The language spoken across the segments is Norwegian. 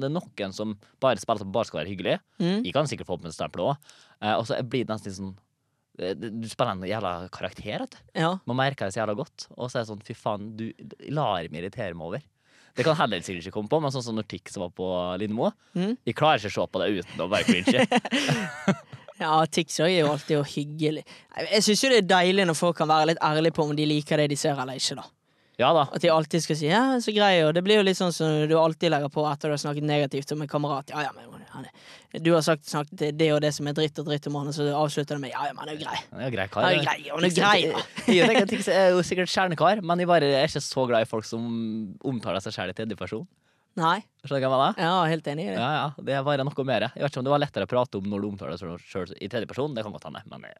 Det er noen som bare spiller som bare skal være hyggelig. Mm. Jeg kan sikkert få opp med stempel òg. Og så blir det nesten sånn eh, Du spiller en jævla karakter, vet du. Ja. Man merker det så jævla godt. Og så er det sånn, fy faen, du lar meg irritere meg over. Det kan heller sikkert ikke komme på, men sånn som når Tix var på Lindmo. Mm. Jeg klarer ikke å se på det uten å være cringy. Ja, Tix er jo alltid hyggelig. Jeg syns jo det er deilig når folk kan være litt ærlige på om de liker det de ser eller ikke. da Ja da. At de alltid skal si 'ja, så grei', og det blir jo litt sånn som du alltid legger på etter du har snakket negativt om en kamerat. Ja, ja, men han er, Du har sagt snakket det og det som er dritt og dritt om han, og så avslutter du med 'ja, ja, men han er jo grei'. Han er jo grei kar. Han er grei, han er grei, da. Jeg tenker Tix er jo sikkert kjernekar, men jeg bare er ikke så glad i folk som omtaler seg selv i tredjeperson. Nei. Skjønner du hva jeg mener? Ja, helt enig i det. Ja, ja, det er bare noe mer. Jeg vet ikke om det var lettere å prate om når du omtaler deg selv i tredjeperson. Det kan godt hende, men jeg...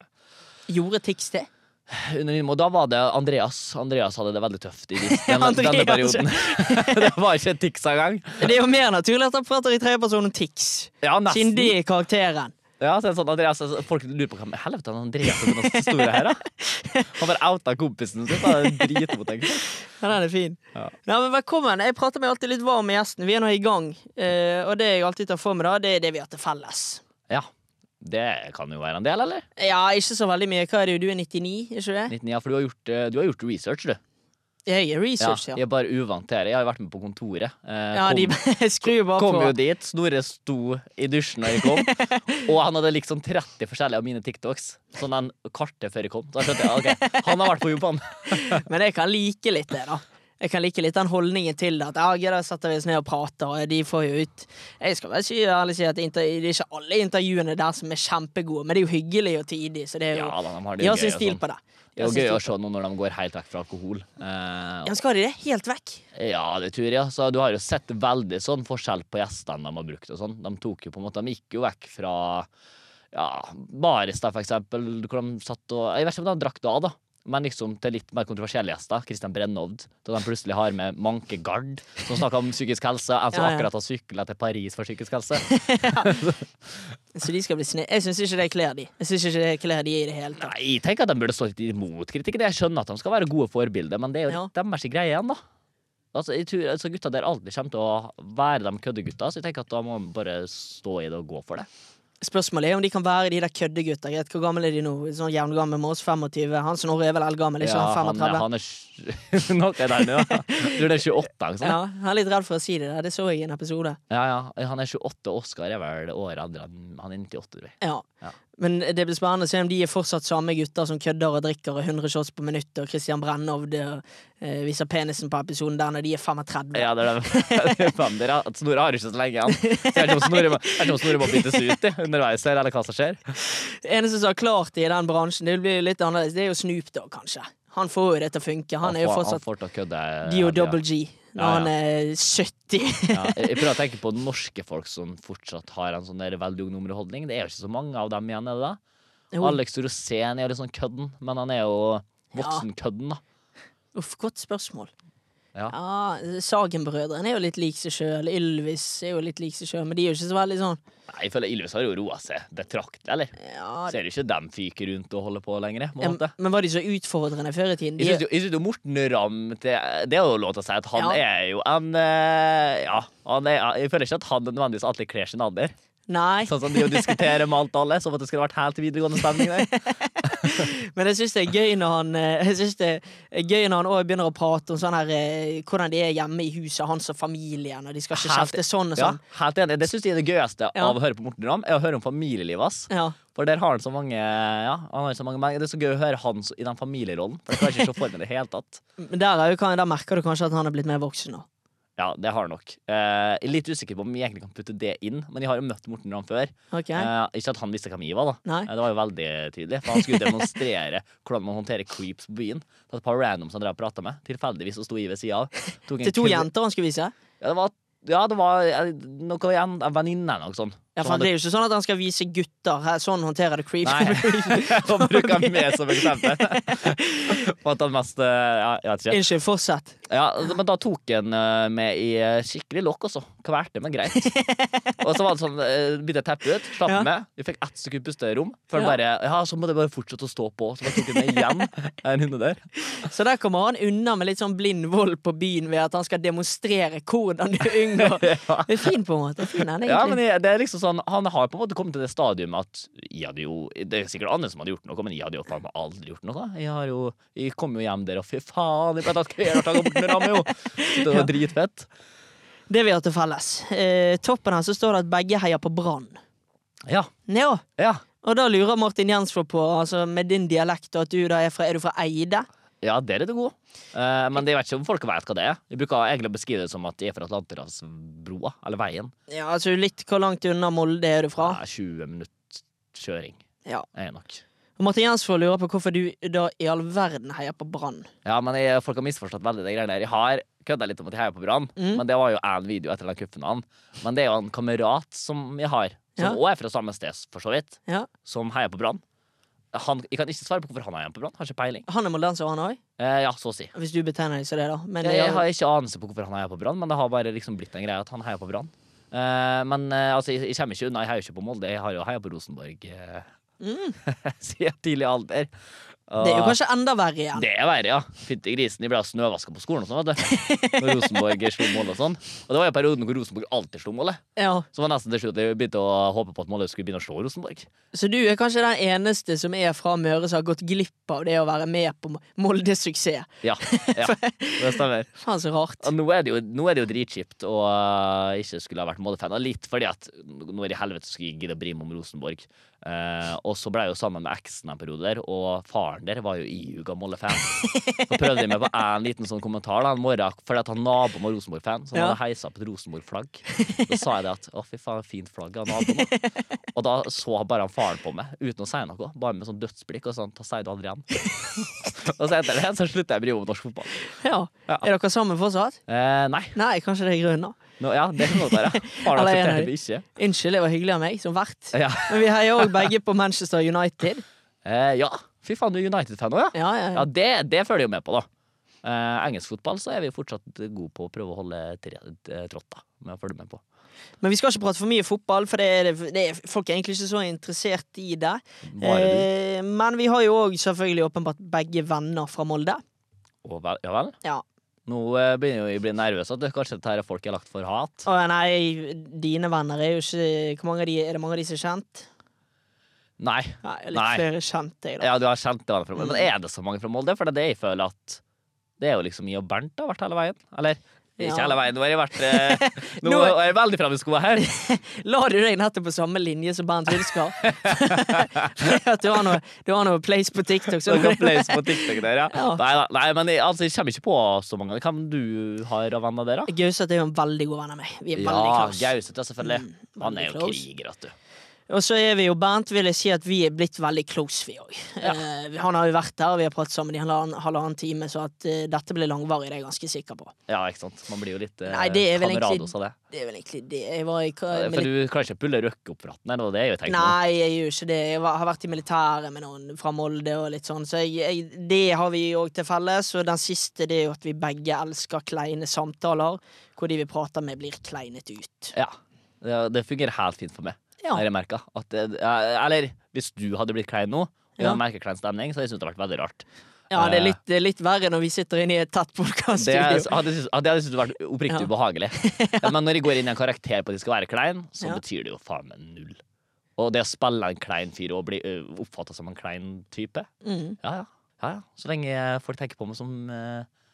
Gjorde Tix det? Lindmo, da var det Andreas. Andreas hadde det veldig tøft i denne, denne perioden. det var ikke Tix engang. Det er jo mer naturlig at han prater i tredjeperson om Tix. ja, siden det er karakteren. Ja, så det sånn Andreas, altså, Folk lurer på hva med helvete han Andreas er noe store her, da? Han bare outa kompisen sin. Det er dritmot, egentlig. Ja, den er fin. Ja. Ja, men velkommen. Jeg prater meg alltid litt varm med gjesten. Vi er nå i gang. Eh, og det jeg alltid tar for meg, da, det er det vi har til felles. Ja. Det kan jo være en del, eller? Ja, ikke så veldig mye. Hva er det, du er 99, ikke det? 99, ja, for du har gjort, eh, du har gjort research, du. Jeg er research, ja. jeg er bare uvant til det. Jeg har vært med på kontoret. Eh, Ja, de kom, skrur bare kom på. jo dit. Snorre sto i dusjen da jeg kom, og han hadde liksom 30 forskjellige av mine TikToks. Sånn en karte før jeg kom. Da skjønte jeg ok, han har vært på jobb, han. Men jeg kan like litt det, da. Jeg kan like litt den holdningen til det. At ja, da setter vi oss ned og prater, og de får jo ut Jeg skal vel si, ærlig si at det er ikke alle intervjuene der som er kjempegode, men det er jo hyggelig og tidig, så det er jo Ja, da, de har det De har sin stil sånn. på det. Det er jo gøy å se noe når de går helt vekk fra alkohol. Eh, Ja, skal de det? Helt vekk? Ja, det tror jeg. Så du har jo sett veldig sånn forskjell på gjestene de har brukt og sånn. De tok jo på en måte, de gikk jo vekk fra ja, Baris, da, for eksempel, hvor de satt og Jeg vet ikke om de drakk da, da. Men liksom til litt mer kontroversielle gjester. Christian Brennovd. Da de plutselig har med Manke Gard, som snakker om psykisk helse. En som Ja, ja. akkurat har sykla til Paris for psykisk helse. Så de skal bli snill. Jeg syns ikke det kler de. Jeg synes ikke det kler de i det hele tatt. Nei, tenker at de burde stå litt imot kritikken. Jeg skjønner at de skal være gode forbilder, men det er jo Ja. deres greie igjen, da. Altså, jeg tror altså, Gutta der alltid kommer til å være de køddegutta, så jeg tenker at da må man bare stå i det og gå for det. Spørsmålet er om de kan være de der køddegutta. Hvor gammel er de nå? Sånn Jevngammel med oss? 25? Han Snorre er vel eldgammel, ikke Ja, han han, er- 35? han er sj- Noe der ja. Tror det er 28. Ikke sant? Ja, han er litt redd for å si det. der. Det så jeg i en episode. Ja, ja. Han er 28, og Oskar er vel året eldre. Han er 98, tror jeg. Ja. Ja. Men det blir spennende å se om de er fortsatt samme gutter som kødder og drikker og 100 shots på minuttet, og Christian Brennovd eh, viser penisen på episoden der når de er 35. Ja, det er det. er dere. Snorre har jo ikke så lenge, igjen. Så jeg vet ikke om Snorre må, byttes ut i, underveis her, eller hva som skjer. Det eneste som har klart det i den bransjen, det blir litt annerledes, det er jo Snoop Dogg, kanskje. Han får jo det til å funke. Han er jo fortsatt han får til å kødde. Dio. Double G når Ja, ja. han er 70. Ja, jeg prøver å tenke på norske folk som fortsatt har en sånn der veldig. Det er jo ikke så mange av dem igjen, er det da? Jo. Alex Rosén er jo litt sånn kødden, men han er jo voksenkødden, da. Uff, godt spørsmål. Ja. Ja, Sagen-brødrene er jo litt lik seg sjøl. Ylvis er jo litt lik seg sjøl, men de er jo ikke så veldig sånn Nei, jeg føler Ylvis har jo roa seg betraktelig, eller? ja, Ser du ikke dem fyke rundt og holde på lenger? På en måte? Men var de så utfordrende før i tiden? De, syns jeg synes jo Morten Ramm det, det er jo lov til å si at han Ja. er jo en eh, Ja, han er, jeg føler ikke at han nødvendigvis alltid kler sin alder. Nei, Sånn som de jo diskuterer med alt og alle, som at det skulle vært helt videregående stemning men jeg syns det er gøy når han eh, Jeg synes det er gøy når han også begynner å prate om sånn her eh, hvordan de er hjemme i huset hans og familien, og de skal ikke kjefte sånn og Ja, sånn. helt enig. Det syns jeg er det gøyeste Ja. av å høre på Morten Ramm, er å høre om familielivet hans. Ja. For der har han så mange Ja, han har så mange Det er så gøy å høre han i den familierollen. For jeg kan ikke se for meg i det hele tatt. Men der, er jo, der merker du kanskje at han er blitt mer voksen nå. Ja, det har han nok. Eh, litt usikker på om vi egentlig kan putte det inn, men jeg har jo møtt Morten Ramm før. Okay. Eh, ikke at han visste hvem jeg var, da. Nei. Eh, Det var jo veldig tydelig. For han skulle demonstrere hvordan man håndterer creeps på byen. Det var et par randoms han drev og prata med. Tilfeldigvis så sto jeg ved sida av. En Til to jenter han skulle vise? Ja, det var, ja, det var eh, noe igjen, en venninne eller noe sånt. Ja, for Det er jo ikke sånn at han skal vise gutter her, sånn håndterer det creep. Nei. Han bruker meg som eksempel. For at han mest eh, Ja, jeg vet ikke. Unnskyld, fortsett. Ja, men da tok han meg med i eh, skikkelig lokk også. Kvalte, men greit. Og så var det sånn, eh, begynte jeg å teppe ut, slapp Ja. med. Vi fikk ett sekund pusterom. Før Ja. bare Ja, så må det bare fortsette å stå på. Så bare tok han med igjen. En hunde der. Så der kommer han unna med litt sånn blind vold på byen ved at han skal demonstrere hvordan du unngår Ja. Det er fin på en måte. Fin, han, Ja, men det er liksom sånn Han har på en måte kommet til det stadium at jeg hadde jo Det er sikkert andre som hadde gjort noe, men jeg hadde jo faen meg aldri gjort noe. Jeg har jo Jeg kom jo hjem der, og fy faen, jeg ble tatt dag bort med ramme, jo! Det var dritfett. Det vi har til felles. Eh, toppen her så står det at begge heier på Brann. Ja. Ja. Ja. Og da lurer Martin Jensvold på, altså med din dialekt, og at du da er fra Er du fra Eide? Ja, der er du god. Uh, men jeg vet ikke om folk vet hva det er. Vi bruker egentlig å beskrive det som at de er fra Atlanterhavsbroa, eller veien. Ja, altså litt hvor langt unna Molde er du fra? Det er 20 minutter kjøring. Ja. Er nok. Og Martin Jensvold lurer på hvorfor du da i all verden heier på Brann. Ja, men jeg, folk har misforstått veldig det greiene der. Jeg har kødda litt om at jeg heier på Brann, Mm. men det var jo én video etter den cupfinalen. Men det er jo en kamerat som jeg har, som Ja. er fra samme sted, for så vidt, Ja. som heier på Brann. Han, jeg kan ikke svare på hvorfor han heier på Brann. Har ikke peiling. Han er moldenser, han òg? Eh, ja, så å si. Hvis du betegner deg som det, da. Men Jeg, jeg har ikke anelse på hvorfor han heier på Brann, men det har bare liksom blitt en greie at han heier på Brann. Eh, men eh, altså, jeg, jeg kommer ikke unna. Jeg heier ikke på Molde. Jeg har jo heia på Rosenborg eh, Mm. siden tidlig alder. Det er jo kanskje enda verre igjen. det er verre, ja. Fytti grisen. de ble snøvaska på skolen og sånn, vet du. Når Rosenborg slo mål og sånn. Og det var jo perioden hvor Rosenborg alltid slo målet. Ja. Så var nesten til slutt jeg begynte å håpe på at målet skulle begynne å slå Rosenborg. Så du er kanskje den eneste som er fra Møre som har gått glipp av det å være med på Moldes suksess. Ja, ja det stemmer. Faen, så rart. Og nå er det jo, er det jo dritkjipt å uh, ikke skulle ha vært Molde-fan. Litt fordi at nå er det helvete skulle jeg gidde å bry meg om Rosenborg. Eh, og så ble jeg jo sammen med eksen en periode der, og faren der var jo ihuga Molle-fan. Så prøvde jeg meg på en liten sånn kommentar da, en morgen, fordi at han naboen var Rosenborg-fan, så han Ja. hadde heisa opp et Rosenborg-flagg. Da sa jeg det at å, fy faen, fint flagg av naboen. da. Og da så bare han faren på meg uten å si noe, bare med sånn dødsblikk og sånn, da sier du aldri igjen. og så etter det så slutta jeg å bry meg om norsk fotball. Ja. Ja. Er dere sammen fortsatt? Uh, nei. Nei, kanskje det er grunnen. da. Nå, ja, det kan godt være. Eller er det- ikke. Unnskyld, det var hyggelig av meg, som vert. Ja. Men vi heier òg begge på Manchester United. Eh, ja. Fy faen, du er United-fan òg, ja? Ja, ja, Ja, det, det følger jo med på, da. Eh, engelsk fotball så er vi fortsatt gode på å prøve å holde eh, trått da, med å følge med på. Men vi skal ikke prate for mye fotball, for det er, det er, folk er egentlig ikke så interessert i det. Eh, men vi har jo òg selvfølgelig åpenbart begge venner fra Molde. Og vel, ja vel? Ja. Nå eh, begynner jeg å bli nervøs. At det kanskje dette er folk jeg har lagt for hat. Å nei, dine venner er jo ikke mange av de, Er det mange av de som er kjent? Nei. Nei, litt Nei. flere kjente jeg, da. Ja, du har kjent det fra Molde. Men er det så mange fra Molde? For det er det jeg føler at Det er jo liksom jeg og Bernt har vært hele veien. Eller ikke Ja. hele veien, nå har jeg vært eh, Nå Nå- er jeg veldig framme i skoa her. La du deg nettopp på samme linje som Bernt Hulskar? At du har noe, du har noe place på TikTok. Så Du place på TikTok der, ja. Ja. Nei, nei, men jeg, altså, jeg kommer ikke på så mange. Hvem du har av venner der, da? Gauseth er jo en veldig god venn av meg. Vi er veldig Ja, close. Gauseth, selvfølgelig. Mm, Han er jo kriger, vet du. Og så er vi jo Bernt, vil jeg si at vi er blitt veldig close, vi òg. Ja. Eh, han har jo vært der, og vi har pratet sammen i halvannen, halvannen time, så at eh, dette blir langvarig, det er jeg ganske sikker på. Ja, ikke sant. Man blir jo litt eh, Nei, det er vel egentlig- kamerados av det. Det er vel egentlig det. Jeg var i ja, For du klarer ikke å pulle røkke opp ratten, eller? Det er jo tenkt. Nei, jeg gjør ikke det. Jeg var, har vært i militæret med noen fra Molde og litt sånn, så jeg, jeg, det har vi òg til felles. Og den siste det er jo at vi begge elsker kleine samtaler, hvor de vi prater med, blir kleinet ut. Ja. Det, det fungerer helt fint for meg. Ja. Har jeg. At det, ja, eller hvis du hadde blitt klein nå, og Ja. jeg merker klein stemning, så hadde jeg syntes det vært veldig rart. Ja, det er litt, er litt verre når vi sitter inne i et tett podkaststudio. jeg det hadde jeg syntes vært oppriktig Ja. ubehagelig. Men når jeg går inn i en karakter på at de skal være klein, så Ja. betyr det jo faen meg null. Og det å spille en klein fyr og bli oppfatta som en klein type, Mm. ja ja. ja, ja. Så lenge folk tenker på meg som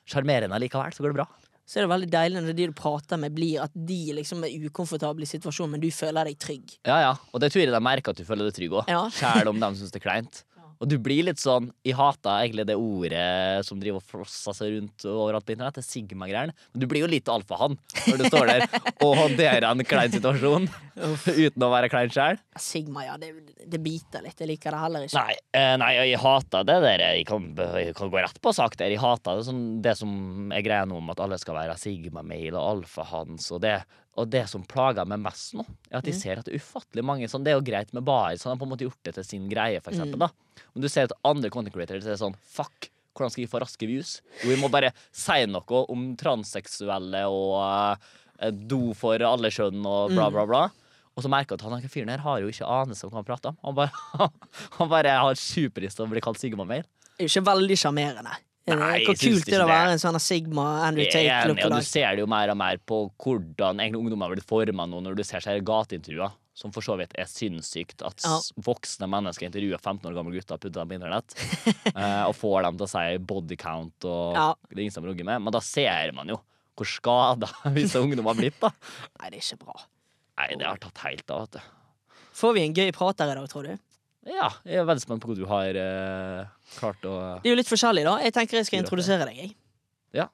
sjarmerende uh, likevel, så går det bra. Så er det veldig deilig når de du prater med, blir at de liksom er ukomfortable i situasjonen, men du føler deg trygg. Ja, ja. Og det tror jeg de merker at du føler deg trygg òg. Ja. Selv om de syns det er kleint. Og du blir litt sånn Jeg hater egentlig det ordet som driver og flosser seg rundt overalt på internett. Det Sigma-greiene. Men du blir jo litt alfahann når du står der og håndterer en klein situasjon uten å være klein sjøl. Sigma, ja, det, det biter litt. Jeg liker det heller ikke. Nei, eh, nei, jeg hater det der. Jeg kan, jeg kan gå rett på sak der. Jeg hater det, sånn, det som er greia nå om at alle skal være Sigma-mail og alfahans og det. Og det som plager meg mest nå, er at de Mm. ser at det er ufattelig mange sånn, Det er jo greit med barer, så de har på en måte gjort det til sin greie, for eksempel, Mm. da. Men du ser at andre content creators er sånn Fuck, hvordan skal vi få raske views? Jo, vi må bare si noe om transseksuelle og uh, do for alle kjønn og bla, Mm. bla, bla. Og så merker jeg at han her fyren her har jo ikke anelse om hva han prater om. Han bare, han bare har superlyst til å bli kalt Sigma-mail. Det er jo ikke veldig sjarmerende. Nei, Hvor kult det er å være en sånn Sigma Andrew Tate enig, Ja, du ser det jo mer og mer på hvordan ungdommer blitt forma nå, når du ser seg gateintervjuer, som for så vidt er sinnssykt at Ja. voksne mennesker intervjuer 15 år gamle gutter og putter dem på internett, eh, og får dem til å si body count og Ja. det er ingen som rugger med. Men da ser man jo hvor skada visse ungdommer har blitt, da. Nei, det er ikke bra. Nei, det har tatt helt av, vet du. Får vi en gøy prat der i dag, tror du? Ja, jeg er veldig spent på hva du har eh, klart å Det er jo litt forskjellig, da. Jeg tenker jeg skal det. introdusere deg, jeg. Ja.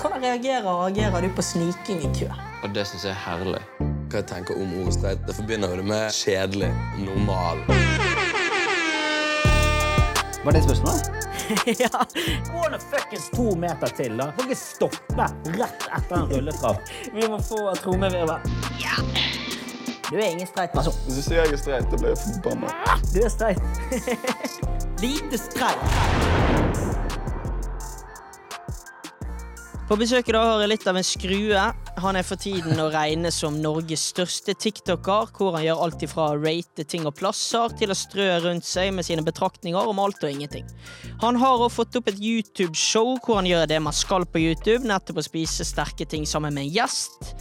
Hvordan reagerer og agerer du på sniking i kø? Og det syns jeg er herlig. Hva jeg tenker om ordet streit? Jeg forbinder jo det med kjedelig, normal. Var det spørsmålet? ja. Gå nå fuckings to meter til, da. Får ikke stoppe rett etter en rulletrapp. Vi må få trommevirvel. Ja. Du er ingen streit person. Hvis du sier jeg er streit, da blir jeg forbanna. Du er streit. Lite streit. På besøk i dag har jeg litt av en skrue. Han er for tiden å regne som Norges største tiktoker, hvor han gjør alt ifra å rate ting og plasser til å strø rundt seg med sine betraktninger om alt og ingenting. Han har også fått opp et YouTube-show hvor han gjør det man skal på YouTube, nettopp å spise sterke ting sammen med en gjest.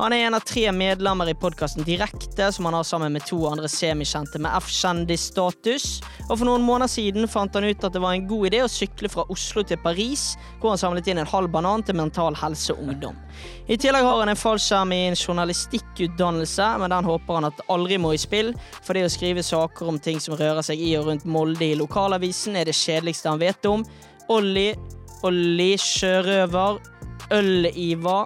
Han er en av tre medlemmer i podkasten Direkte, som han har sammen med to andre semikjente med F-kjendisstatus. Og for noen måneder siden fant han ut at det var en god idé å sykle fra Oslo til Paris, hvor han samlet inn en halv banan til Mental Helse Ungdom. I tillegg har han en fallskjerm i en journalistikkutdannelse, men den håper han at aldri må i spill, for det å skrive saker om ting som rører seg i og rundt Molde i lokalavisen, er det kjedeligste han vet om. Olli, Olli sjørøver, Øl-Iva,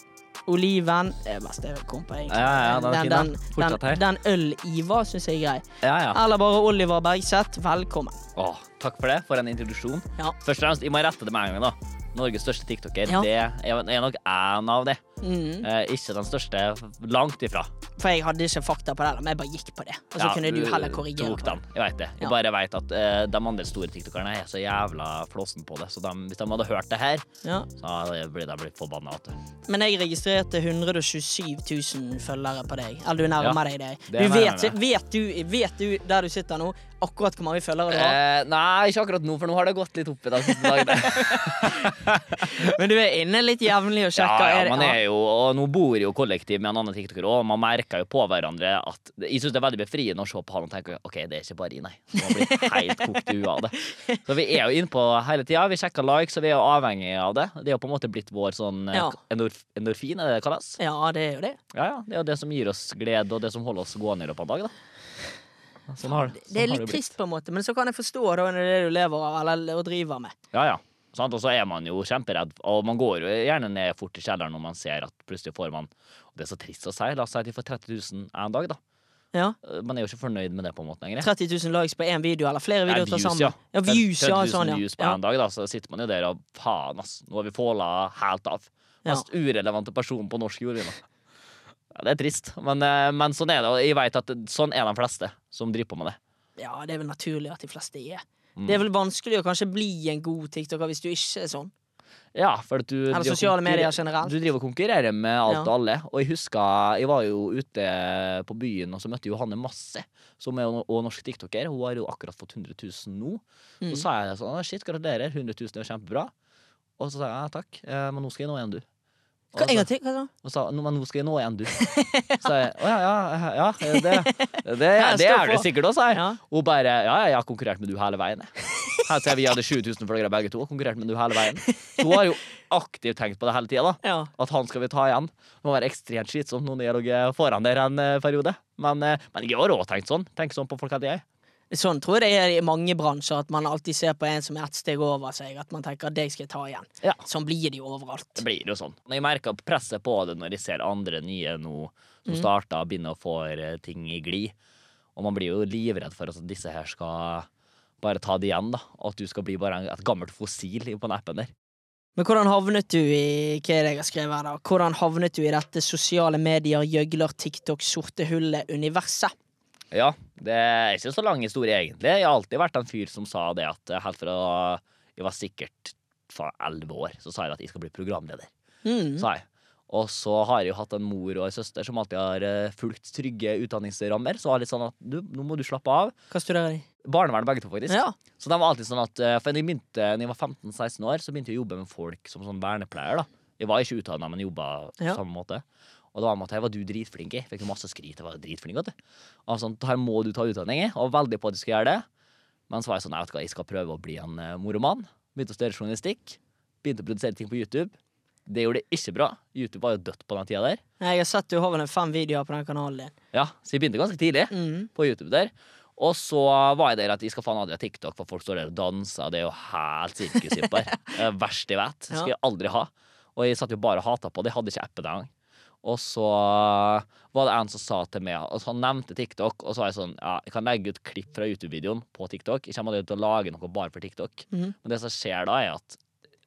Oliven Det er beste jeg kom på, egentlig. Ja, ja, den fin, da. den, den, den Øl-Iva syns jeg er grei. Ja, ja. Eller bare Oliver Bergseth. Velkommen. Åh, takk for det, for en introduksjon. Ja. Først og fremst, jeg må rette det med en gang, da. Norges største tiktoker. Ja. Det er, er nok en av det. Mm. Eh, ikke den største, langt ifra. For jeg hadde ikke fakta på det, men jeg bare gikk på det. Og så Ja, kunne du heller korrigere. Tok den. Jeg vet det. Jeg Ja. bare vet at eh, de andre store tiktokerne er så jævla flåsen på det. Så de, hvis de hadde hørt det her, Ja. så blir de blitt forbanna. Men jeg registrerte 127 000 følgere på deg. Eller du nærmer deg det. Du vet, vet, du, vet du der du sitter nå, akkurat hvor mange følgere du har? Eh, nei, ikke akkurat nå, for nå har det gått litt opp i de siste dagene. Men du er inne litt jevnlig og sjekker. ja, ja, man er jo, og nå bor jo kollektiv med en annen tiktoker òg, og man merker jo på hverandre at Jeg syns det er veldig befriende å se på han og tenke OK, det er ikke bare i, nei. Man blir helt kokt i huet av det. Så vi er jo innpå hele tida. Vi sjekker likes, og vi er jo avhengig av det. Det er jo på en måte blitt vår sånn eh, Ja. endorf, endorfin, er det det kalles? Ja, det er jo det. Ja, ja. Det er jo det som gir oss glede, og det som holder oss gående i løpet av en dag, da. Sånn har, Det sånn er litt det trist, på en måte, men så kan jeg forstå det når det er det du lever av eller og driver med. Ja, ja. Sant? Og så er man jo kjemperedd, og man går jo gjerne ned fort i kjelleren når man ser at plutselig får man Og det er så trist å si. La oss si at de får 30 000 en dag, da. Ja. Eh, Man er jo ikke fornøyd med det på en måte lenger. 30 000 likes på én video, eller flere videoer til sammen. ja. Ja, views, 30 000 sånn, ja. views på ja. en dag, da, så sitter man jo der og faen, ass. Nå har vi fåla helt av. Ja. Mest urelevante person på norsk jord. Ja, det er trist, men, eh, men sånn er det. Og jeg vet at sånn er de fleste som driver på med det. Ja, det er vel naturlig at de fleste er. Mm. Det er vel vanskelig å kanskje bli en god tiktoker hvis du ikke er sånn. Ja, for at du Eller sosiale medier generelt. Du driver og konkurrerer med alt Ja. og alle. Og jeg husker, jeg var jo ute på byen, og så møtte Johanne Masse, som er jo norsk tiktoker. Hun har jo akkurat fått 100 000 nå. Mm. Så sa jeg sånn, shit, gratulerer, 100 000 er kjempebra. Og så sa jeg ja, takk, eh, men nå skal jeg nå igjen, du. Og Hva, en gang til? Hva da? og sa, «Nå, men nå skal jeg nå igjen, du. Så jeg, å ja, ja, ja, det, det, det, det er det sikkert også, sa jeg. Ja. Hun bare, ja, jeg har konkurrert med du hele veien. Her ser vi hadde 7000 følgere begge to, og konkurrert med du hele veien. Så hun har jo aktivt tenkt på det hele tida, da. Ja. At han skal vi ta igjen. Det må være ekstremt slitsomt nå når jeg ligger foran der en eh, periode. Men, eh, men jeg har òg tenkt sånn. Tenk sånn på folk at jeg. Sånn tror jeg det er i mange bransjer, at man alltid ser på en som er ett steg over seg. At man tenker at det skal jeg ta igjen. Ja. Sånn blir det jo overalt. Det blir jo sånn. Jeg merker presset på det når jeg ser andre nye nå Mm. som starter og begynner å få eh, ting i glid. Og man blir jo livredd for at disse her skal bare ta det igjen, da. Og at du skal bli bare et gammelt fossil på den appen der. Men hvordan havnet du i hva er det jeg har skrevet her da? Hvordan havnet du i dette sosiale medier, gjøgler, TikTok, sorte hullet-universet? Ja, det er ikke så lang historie, egentlig. Jeg har alltid vært en fyr som sa det at eh, helt fra jeg var sikkert elleve år, så sa jeg at jeg skal bli programleder. Mm. Sa jeg. Og så har jeg jo hatt en mor og en søster som alltid har eh, fulgt trygge utdanningsrammer. Så var det litt sånn at du, nå må du slappe av. Hva studerer de? Barnevern begge to, faktisk. Ja. Så de var alltid sånn at eh, For når jeg, begynte, når jeg var 15-16 år, så begynte jeg å jobbe med folk som sånn vernepleier. da Jeg var ikke utdanna, men jobba på Ja. samme måte. Og da at jeg var du dritflink i. Fikk masse skryt. Jeg var dritflink, vet du. Og sånn, her må du ta utdanning i. Og veldig på at du skal gjøre det. Men så var jeg sånn, jeg vet hva, jeg skal prøve å bli en uh, moroman. Begynte å studere journalistikk. Begynte å produsere ting på YouTube. Det gjorde det ikke bra. YouTube var jo dødt på den tida der. Jeg har sett du har vel fem videoer på den kanalen din. Ja, Så jeg begynte ganske tidlig Mm. på YouTube der. Og så var jeg der at jeg skal faen aldri ha TikTok, for folk står der og danser. Det er jo helt sirkus innpå her. Er det verste jeg vet. Det skal jeg aldri ha. Og jeg satt jo bare og hata på det. Jeg hadde ikke appen engang. Og så var det en som sa til meg Og så Han nevnte TikTok, og så var jeg sånn Ja, jeg kan legge ut klipp fra YouTube-videoen på TikTok. Jeg kommer aldri til å lage noe bare for TikTok. Mhm. Men det som skjer da, er at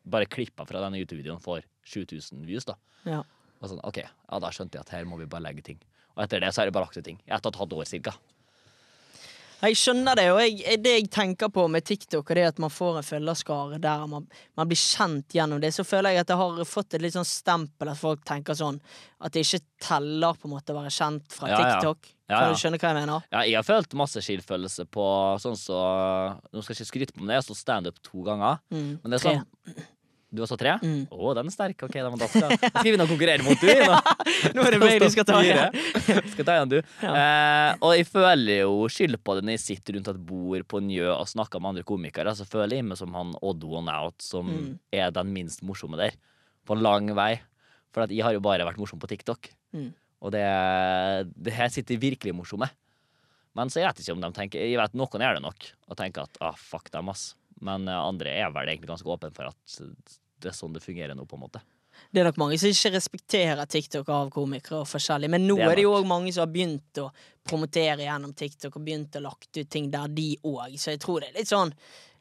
bare klippa fra denne YouTube-videoen får 7000 views, da. Ja. Og sånn, ok, ja, da skjønte jeg at her må vi bare legge ting. Og etter det så har jeg bare lagt ut ting. Etter et halvt år cirka. Jeg skjønner det, og jeg, det jeg tenker på med TikTok, er det at man får en følgerskare der man, man blir kjent gjennom det. Så føler jeg at det har fått et litt sånn stempel at folk tenker sånn at det ikke teller på en måte å være kjent fra Ja, ja. TikTok. Ja, Kan du skjønne hva jeg mener? Ja, jeg har følt masse skilfølelse på sånn så Nå skal jeg ikke skryte på det, jeg har stått standup to ganger. Mm. Men det er Tre. Du har så tre? Å, Mm. den er sterk. Ok, da, men da skal, da skal vi begynne å konkurrere mot du. ja. Nå er det meg du skal ta igjen. skal ta igjen, du. Eh, og jeg føler jo skyld på det når jeg sitter rundt et bord på Njø og snakker med andre komikere. Så føler jeg meg som han Odd One Out, som Mm. er den minst morsomme der. På en lang vei. For jeg har jo bare vært morsom på TikTok. Mm. Og det, det her sitter virkelig morsomme. Men så jeg vet ikke om de tenker Jeg vet noen gjør det nok og tenker at ah, fuck dem, ass. Men eh, andre er vel egentlig ganske åpne for at det er sånn det fungerer nå, på en måte. Det er nok mange som ikke respekterer TikTok av komikere og forskjellig, men nå Det er er det jo òg mange som har begynt å promotere gjennom TikTok og begynt å lagt ut ting der, de òg. Så jeg tror det er litt sånn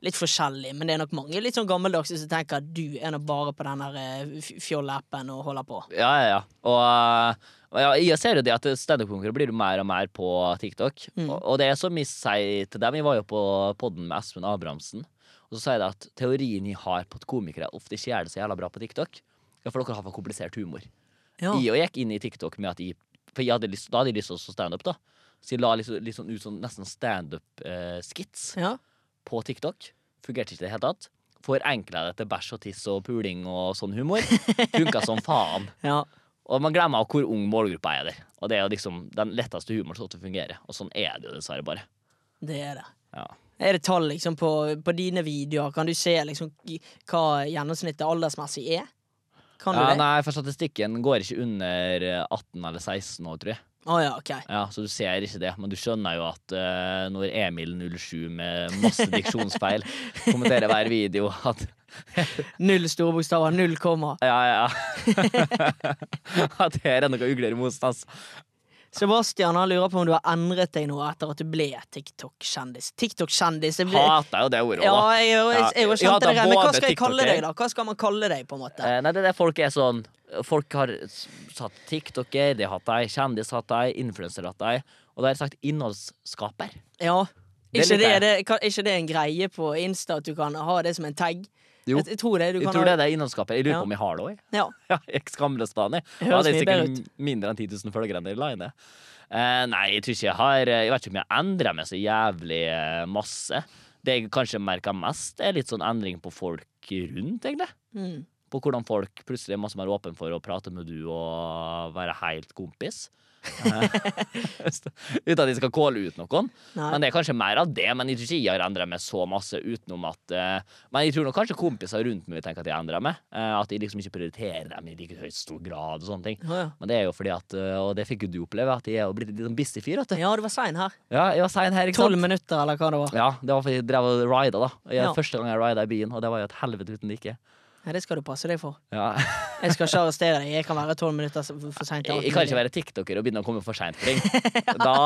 litt forskjellig, men det er nok mange litt sånn gammeldagse som tenker at du er nå bare på den der fjollappen og holder på. Ja, ja, ja. Og, eh, og ja, jeg ser jo det at standup-konkurrenter blir mer og mer på TikTok. Mm. Og, og det er så mye å si til dem. vi var jo på podden med Espen Abrahamsen, og så sier de at teorien jeg har på at komikere ofte ikke gjør det så jævla bra på TikTok, er for dere har for komplisert humor. Ja. Jeg og gikk inn i TikTok med at jeg For jeg hadde lyst, da hadde jeg lyst til å standup, da. Så jeg la litt, liksom ut sånn nesten standup-skits Ja. på TikTok. Fungerte ikke i det hele tatt. Forenkla det til bæsj og tiss og puling og sånn humor. Funka som faen. ja. Og man glemmer hvor ung målgruppa er der. Og det er jo liksom den letteste humoren som fungerer. Og sånn er det jo dessverre bare. Det er det. Ja. Er det tall liksom på, på dine videoer? Kan du se liksom hva gjennomsnittet aldersmessig er? Kan du Ja, det? nei, for statistikken går ikke under eh, 18 eller 16 år, tror jeg. Oh, ja, okay. Ja, Så du ser ikke det, men du skjønner jo at uh, når Emil07 med masse diksjonsfeil kommenterer hver video at Null store bokstaver, null komma. Ja, ja. at her er noe ugler i mosen, altså. Sebastian han lurer på om du har endret deg nå etter at du ble TikTok-kjendis. TikTok-kjendis ble... Hater jo det ordet Ja, jeg, jeg, jeg, jeg, jeg skjønte det, men hva skal jeg kalle deg, da? Hva skal man kalle deg, på en måte? Eh, nei, det er det folk er sånn Folk har satt TikToker, de har hatt deg, kjendis hatt deg, influenser hatt deg, og da har jeg sagt innholdsskaper. Ja. Det Ikke det, er det, ikke det en greie på Insta at du kan ha det som en tag? Jo. Jeg, jeg tror det. Du Jeg tror det er det innholdsskapet. Jeg lurer Ja. på om jeg har det òg. Ja. Ja, jeg skamløs. Det Da jeg mye sikkert mindre enn 10 000 følgere enn jeg la inn det. Eh, nei, jeg tror ikke jeg har Jeg vet ikke om jeg endrer meg så jævlig eh, masse. Det jeg kanskje merker mest, er litt sånn endring på folk rundt, egentlig. Mm. På hvordan folk plutselig er masse mer åpen for å prate med du og være helt kompis. Uten at jeg skal calle ut noen. Nei. Men det er kanskje mer av det. Men jeg tror ikke jeg har endra meg så masse utenom at uh, Men jeg tror nok kanskje kompiser rundt meg tenker at jeg endrer meg. Uh, at jeg liksom ikke prioriterer dem i like høy stor grad og sånne ting. Ja, ja. Men det er jo fordi at, uh, og det fikk jo du oppleve, at jeg er blitt litt sånn busy fyr, vet du. ja, du var sein her. Ja, jeg var sein her, ikke Tolv sant? minutter, eller hva det var. Ja, det var fordi jeg drev og rida, da. Jeg, Ja. Første gang jeg rida i byen, og det var jo et helvete uten like. Ja, det skal du passe deg for. Ja. Jeg skal ikke arrestere deg. Jeg kan være tolv minutter for seint. Jeg, jeg kan ikke være tiktoker og begynne å komme for seint for ting. Da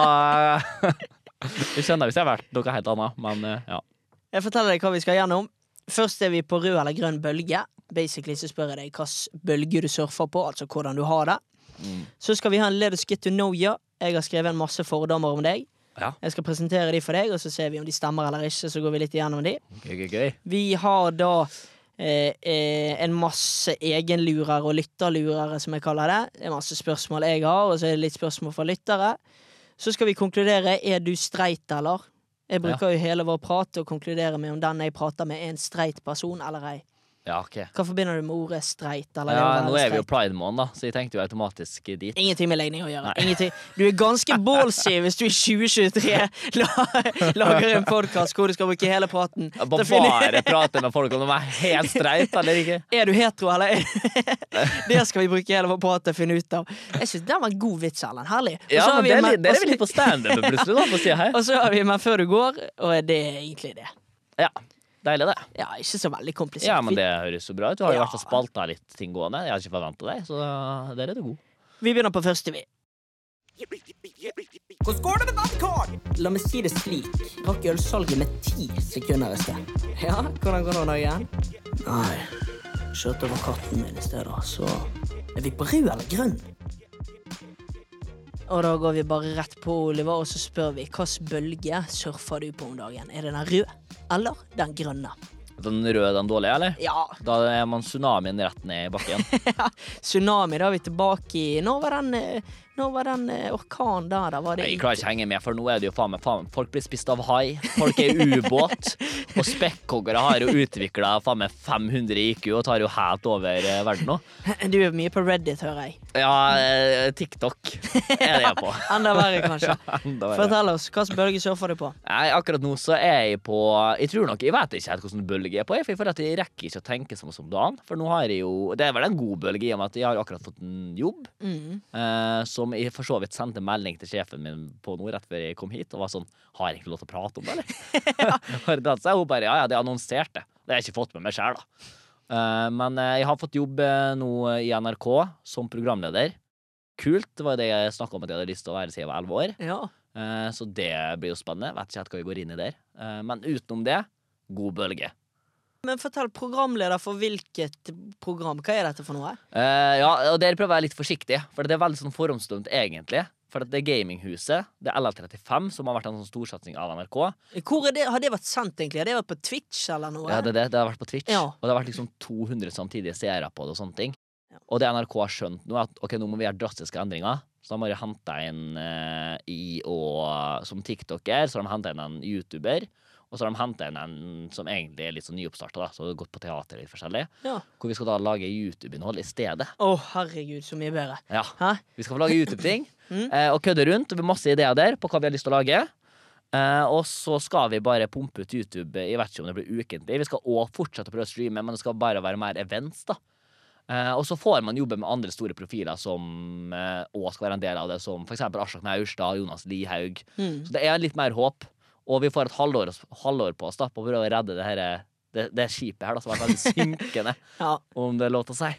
Jeg skjønner hvis jeg har vært noe helt annet, men eh, ja. Jeg forteller deg hva vi skal gjennom. Først er vi på rød eller grønn bølge. Basically så spør jeg deg hvilken bølge du surfer på, altså hvordan du har det. Mm. Så skal vi ha en Let us get to know you. Jeg har skrevet en masse fordommer om deg. Ja. Jeg skal presentere de for deg, og så ser vi om de stemmer eller ikke. Så går vi litt igjennom de. Gøy, gøy, gøy. Vi har da eh, eh, en masse egenlurere og lytterlurere, som jeg kaller det. Det er masse spørsmål jeg har, og så er det litt spørsmål fra lyttere. Så skal vi konkludere. Er du streit, eller? Jeg bruker jo hele vår prat til å konkludere med om den jeg prater med, er en streit person eller ei. Ja, ok. Hva forbinder du med ordet streit? Eller Ja, nå er vi jo pride-måned, da, så jeg tenkte jo automatisk dit. Ingenting med legning å gjøre. Du er ganske ballsy hvis du i 2023 lager en podkast hvor du skal bruke hele praten. Bare, bare prate med folk om de er helt streit eller ikke. Er du hetero, eller? det skal vi bruke hele vår prat til å finne ut av. Jeg synes Den var en god vits, Erlend. Herlig. Og Ja, men det er, litt, det er vi litt på standup plutselig, da, på sida her. Og så har vi Men før du går, og det er egentlig det. Ja, deilig, det. Ja, ikke så veldig komplisert. Ja, men det høres så bra ut. Du har jo Ja. vært og spalta litt ting gående. Jeg hadde ikke forventa deg, så der er du god. Vi begynner på første, vi. Hvordan går det med badkar? La meg si det slik. Rakk ølsalget med ti sekunder i sted. Ja, hvordan går det nå igjen? Nei, kjørte over katten min i stedet, så Er vi på rød eller grønn? Og da går vi bare rett på Oliver, og så spør vi hvilken bølge surfer du på om dagen? Er det den røde eller den grønne? Den røde, den dårlige, eller? Ja, Da er man tsunamien rett ned i bakken. tsunami, da er vi tilbake i Når var den, når var den eh, orkanen der? Da var det Jeg klarer ikke å henge med, for nå er det jo faen meg faen, Folk blir spist av hai, folk er ubåt, og spekkhoggere har jo utvikla faen meg 500 IQ og tar jo helt over eh, verden nå. Du er mye på Reddit, hører jeg. Ja, eh, TikTok er det jeg på. Enda verre, kanskje. Enda verre. Fortell oss, hvilken bølge surfer du på? Nei, akkurat nå så er jeg på Jeg tror nok, jeg vet ikke helt hvilken bølge jeg er på. For jeg føler at jeg rekker ikke å tenke som mye om dagen. For nå har jeg jo Det er vel en god bølge i og med at jeg har akkurat fått en jobb. Mm. Eh, som jeg for så vidt sendte melding til sjefen min på nå rett før jeg kom hit. Og var sånn Har jeg ikke lov til å prate om det, eller? ja. jeg? Hun bare Ja, ja, det annonserte. det. Det har jeg ikke fått med meg sjøl, da. Uh, men uh, jeg har fått jobb eh, nå i NRK som programleder. Kult. Det var det jeg snakka om at jeg hadde lyst til å være siden jeg var elleve år. Ja. Så det blir jo spennende. Vet ikke helt hva vi går inn i der. Men utenom det, god bølge. Men fortell, programleder for hvilket program? Hva er dette for noe? Uh, ja, og der prøver jeg litt forsiktig, for det er veldig sånn forhåndsdømt, egentlig. For det er Gaminghuset, det er LL35, som har vært en sånn storsatsing av NRK. Hvor det, Har det vært sendt, egentlig? Har det vært på Twitch eller noe? Ja, det, det, det har vært på Twitch, Ja. og det har vært liksom 200 samtidige seere på det og sånne ting. Ja. Og det NRK har skjønt nå, at ok, nå må vi gjøre drastiske endringer. Så da må henta inn eh, i og Som TikToker, så har de henta inn en YouTuber. Og så har de henta inn en som egentlig er litt sånn nyoppstarta, så har gått på teater litt forskjellig. Ja. Hvor vi skal da lage YouTube-innhold i stedet. Å, herregud, så mye bedre. Ja. Hæ? Vi skal få lage YouTube-ting Mm. eh, og kødde rundt. Har masse ideer der på hva vi har lyst til å lage. Eh, og så skal vi bare pumpe ut YouTube. Jeg vet ikke om det blir ukentlig. Vi skal òg fortsette å prøve å streame, men det skal bare være mer events. da Uh, og så får man jobbe med andre store profiler som òg skal være en del av det, som f.eks. Aslak Maurstad, Jonas Lihaug. Mm. Så det er litt mer håp. Og vi får et halvår, halvår på oss da på å prøve å redde det, her, det, det skipet her, da, som er veldig synkende Ja. om det er lov til å si.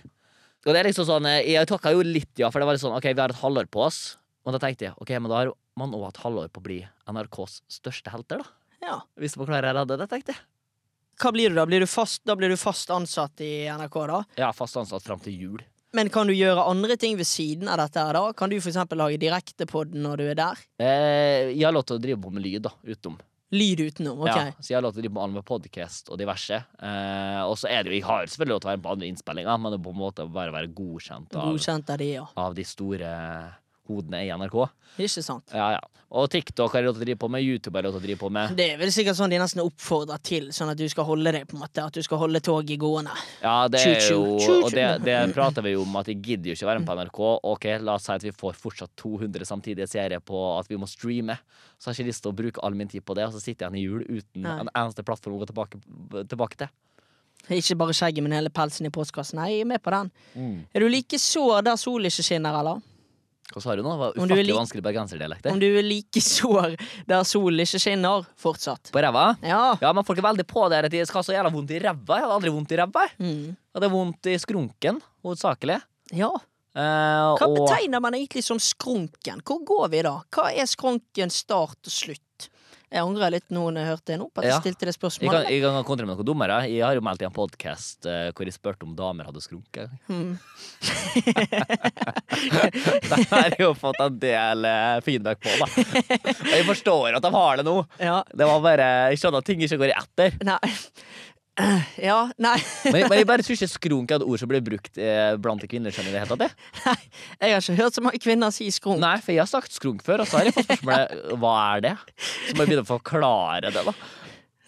Og det er liksom sånn, eh, Jeg takka jo litt, ja, for det var litt sånn OK, vi har et halvår på oss. Og da tenkte jeg OK, men da har man òg et halvår på å bli NRKs største helter, da. ja. Hvis man klarer å redde det, tenkte jeg. Hva blir du da? Blir du fast, da blir du fast ansatt i NRK, da? Ja, fast ansatt fram til jul. Men kan du gjøre andre ting ved siden av dette her, da? Kan du eksempel lage direktepod når du er der? Eh, jeg har lov til å drive på med lyd, da, utenom. Lyd utenom, ok. Ja, så jeg har lov til å drive med, podkast og diverse. Eh, og så er det jo Jeg har selvfølgelig lov til å være med på andre innspillinger, men det er på en måte bare være godkjent av, Godkjent av de, ja. av de store hodene i NRK. Ikke sant? Ja, ja. Og TikTok har jeg lov til å drive på med, YouTube har jeg lov til å drive på med. Det er vel sikkert sånn de nesten oppfordrer til, sånn at du skal holde deg på en måte At du skal holde toget gående. Ja, det er jo Og det, det prater vi jo om, at de gidder jo ikke være med på NRK. Ok, La oss si at vi får fortsatt 200 samtidige serier på at vi må streame. Så har jeg ikke lyst til å bruke all min tid på det, og så sitter jeg igjen i jul uten Nei. en eneste plattform å gå tilbake, tilbake til. Ikke bare skjegget, men hele pelsen i postkassen. Nei, jeg er med på den. Mm. Er du like sår der solen ikke skinner, eller? Hva sa du nå? Det var ufattelig like, vanskelig bergenserdialekt. Om du er like sår der solen ikke skinner fortsatt? På ræva? Ja. Ja, men folk er veldig på det at de skal ha så jævla vondt i ræva. Jeg hadde aldri vondt i ræva. Mm. Hadde vondt i skrunken, hovedsakelig. ja. Eh, Hva og betegner man egentlig som skrunken? Hvor går vi da? Hva er skrunkens start og slutt? Jeg angrer litt nå når jeg hørte det nå, på at Ja. jeg stilte det Jeg kan, spørsmålet. jeg kan kontre med noe dummere. Jeg har jo meldt i en podkast hvor jeg spurte om damer hadde skrunket. Hmm. Der har jeg jo fått en del eh, feedback på, da. Jeg forstår at de har det nå. Ja. Det var bare Jeg skjønner at ting ikke går i etter. Nei. Ja, nei. Men, men jeg bare tror ikke skrunk er et ord som blir brukt eh, blant kvinner skjønner i det hele tatt. det. nei. Jeg har ikke hørt så mange kvinner si skrunk. Nei, for jeg har sagt skrunk før, og så har jeg fått spørsmålet hva er det? Så må jeg begynne å forklare det, da.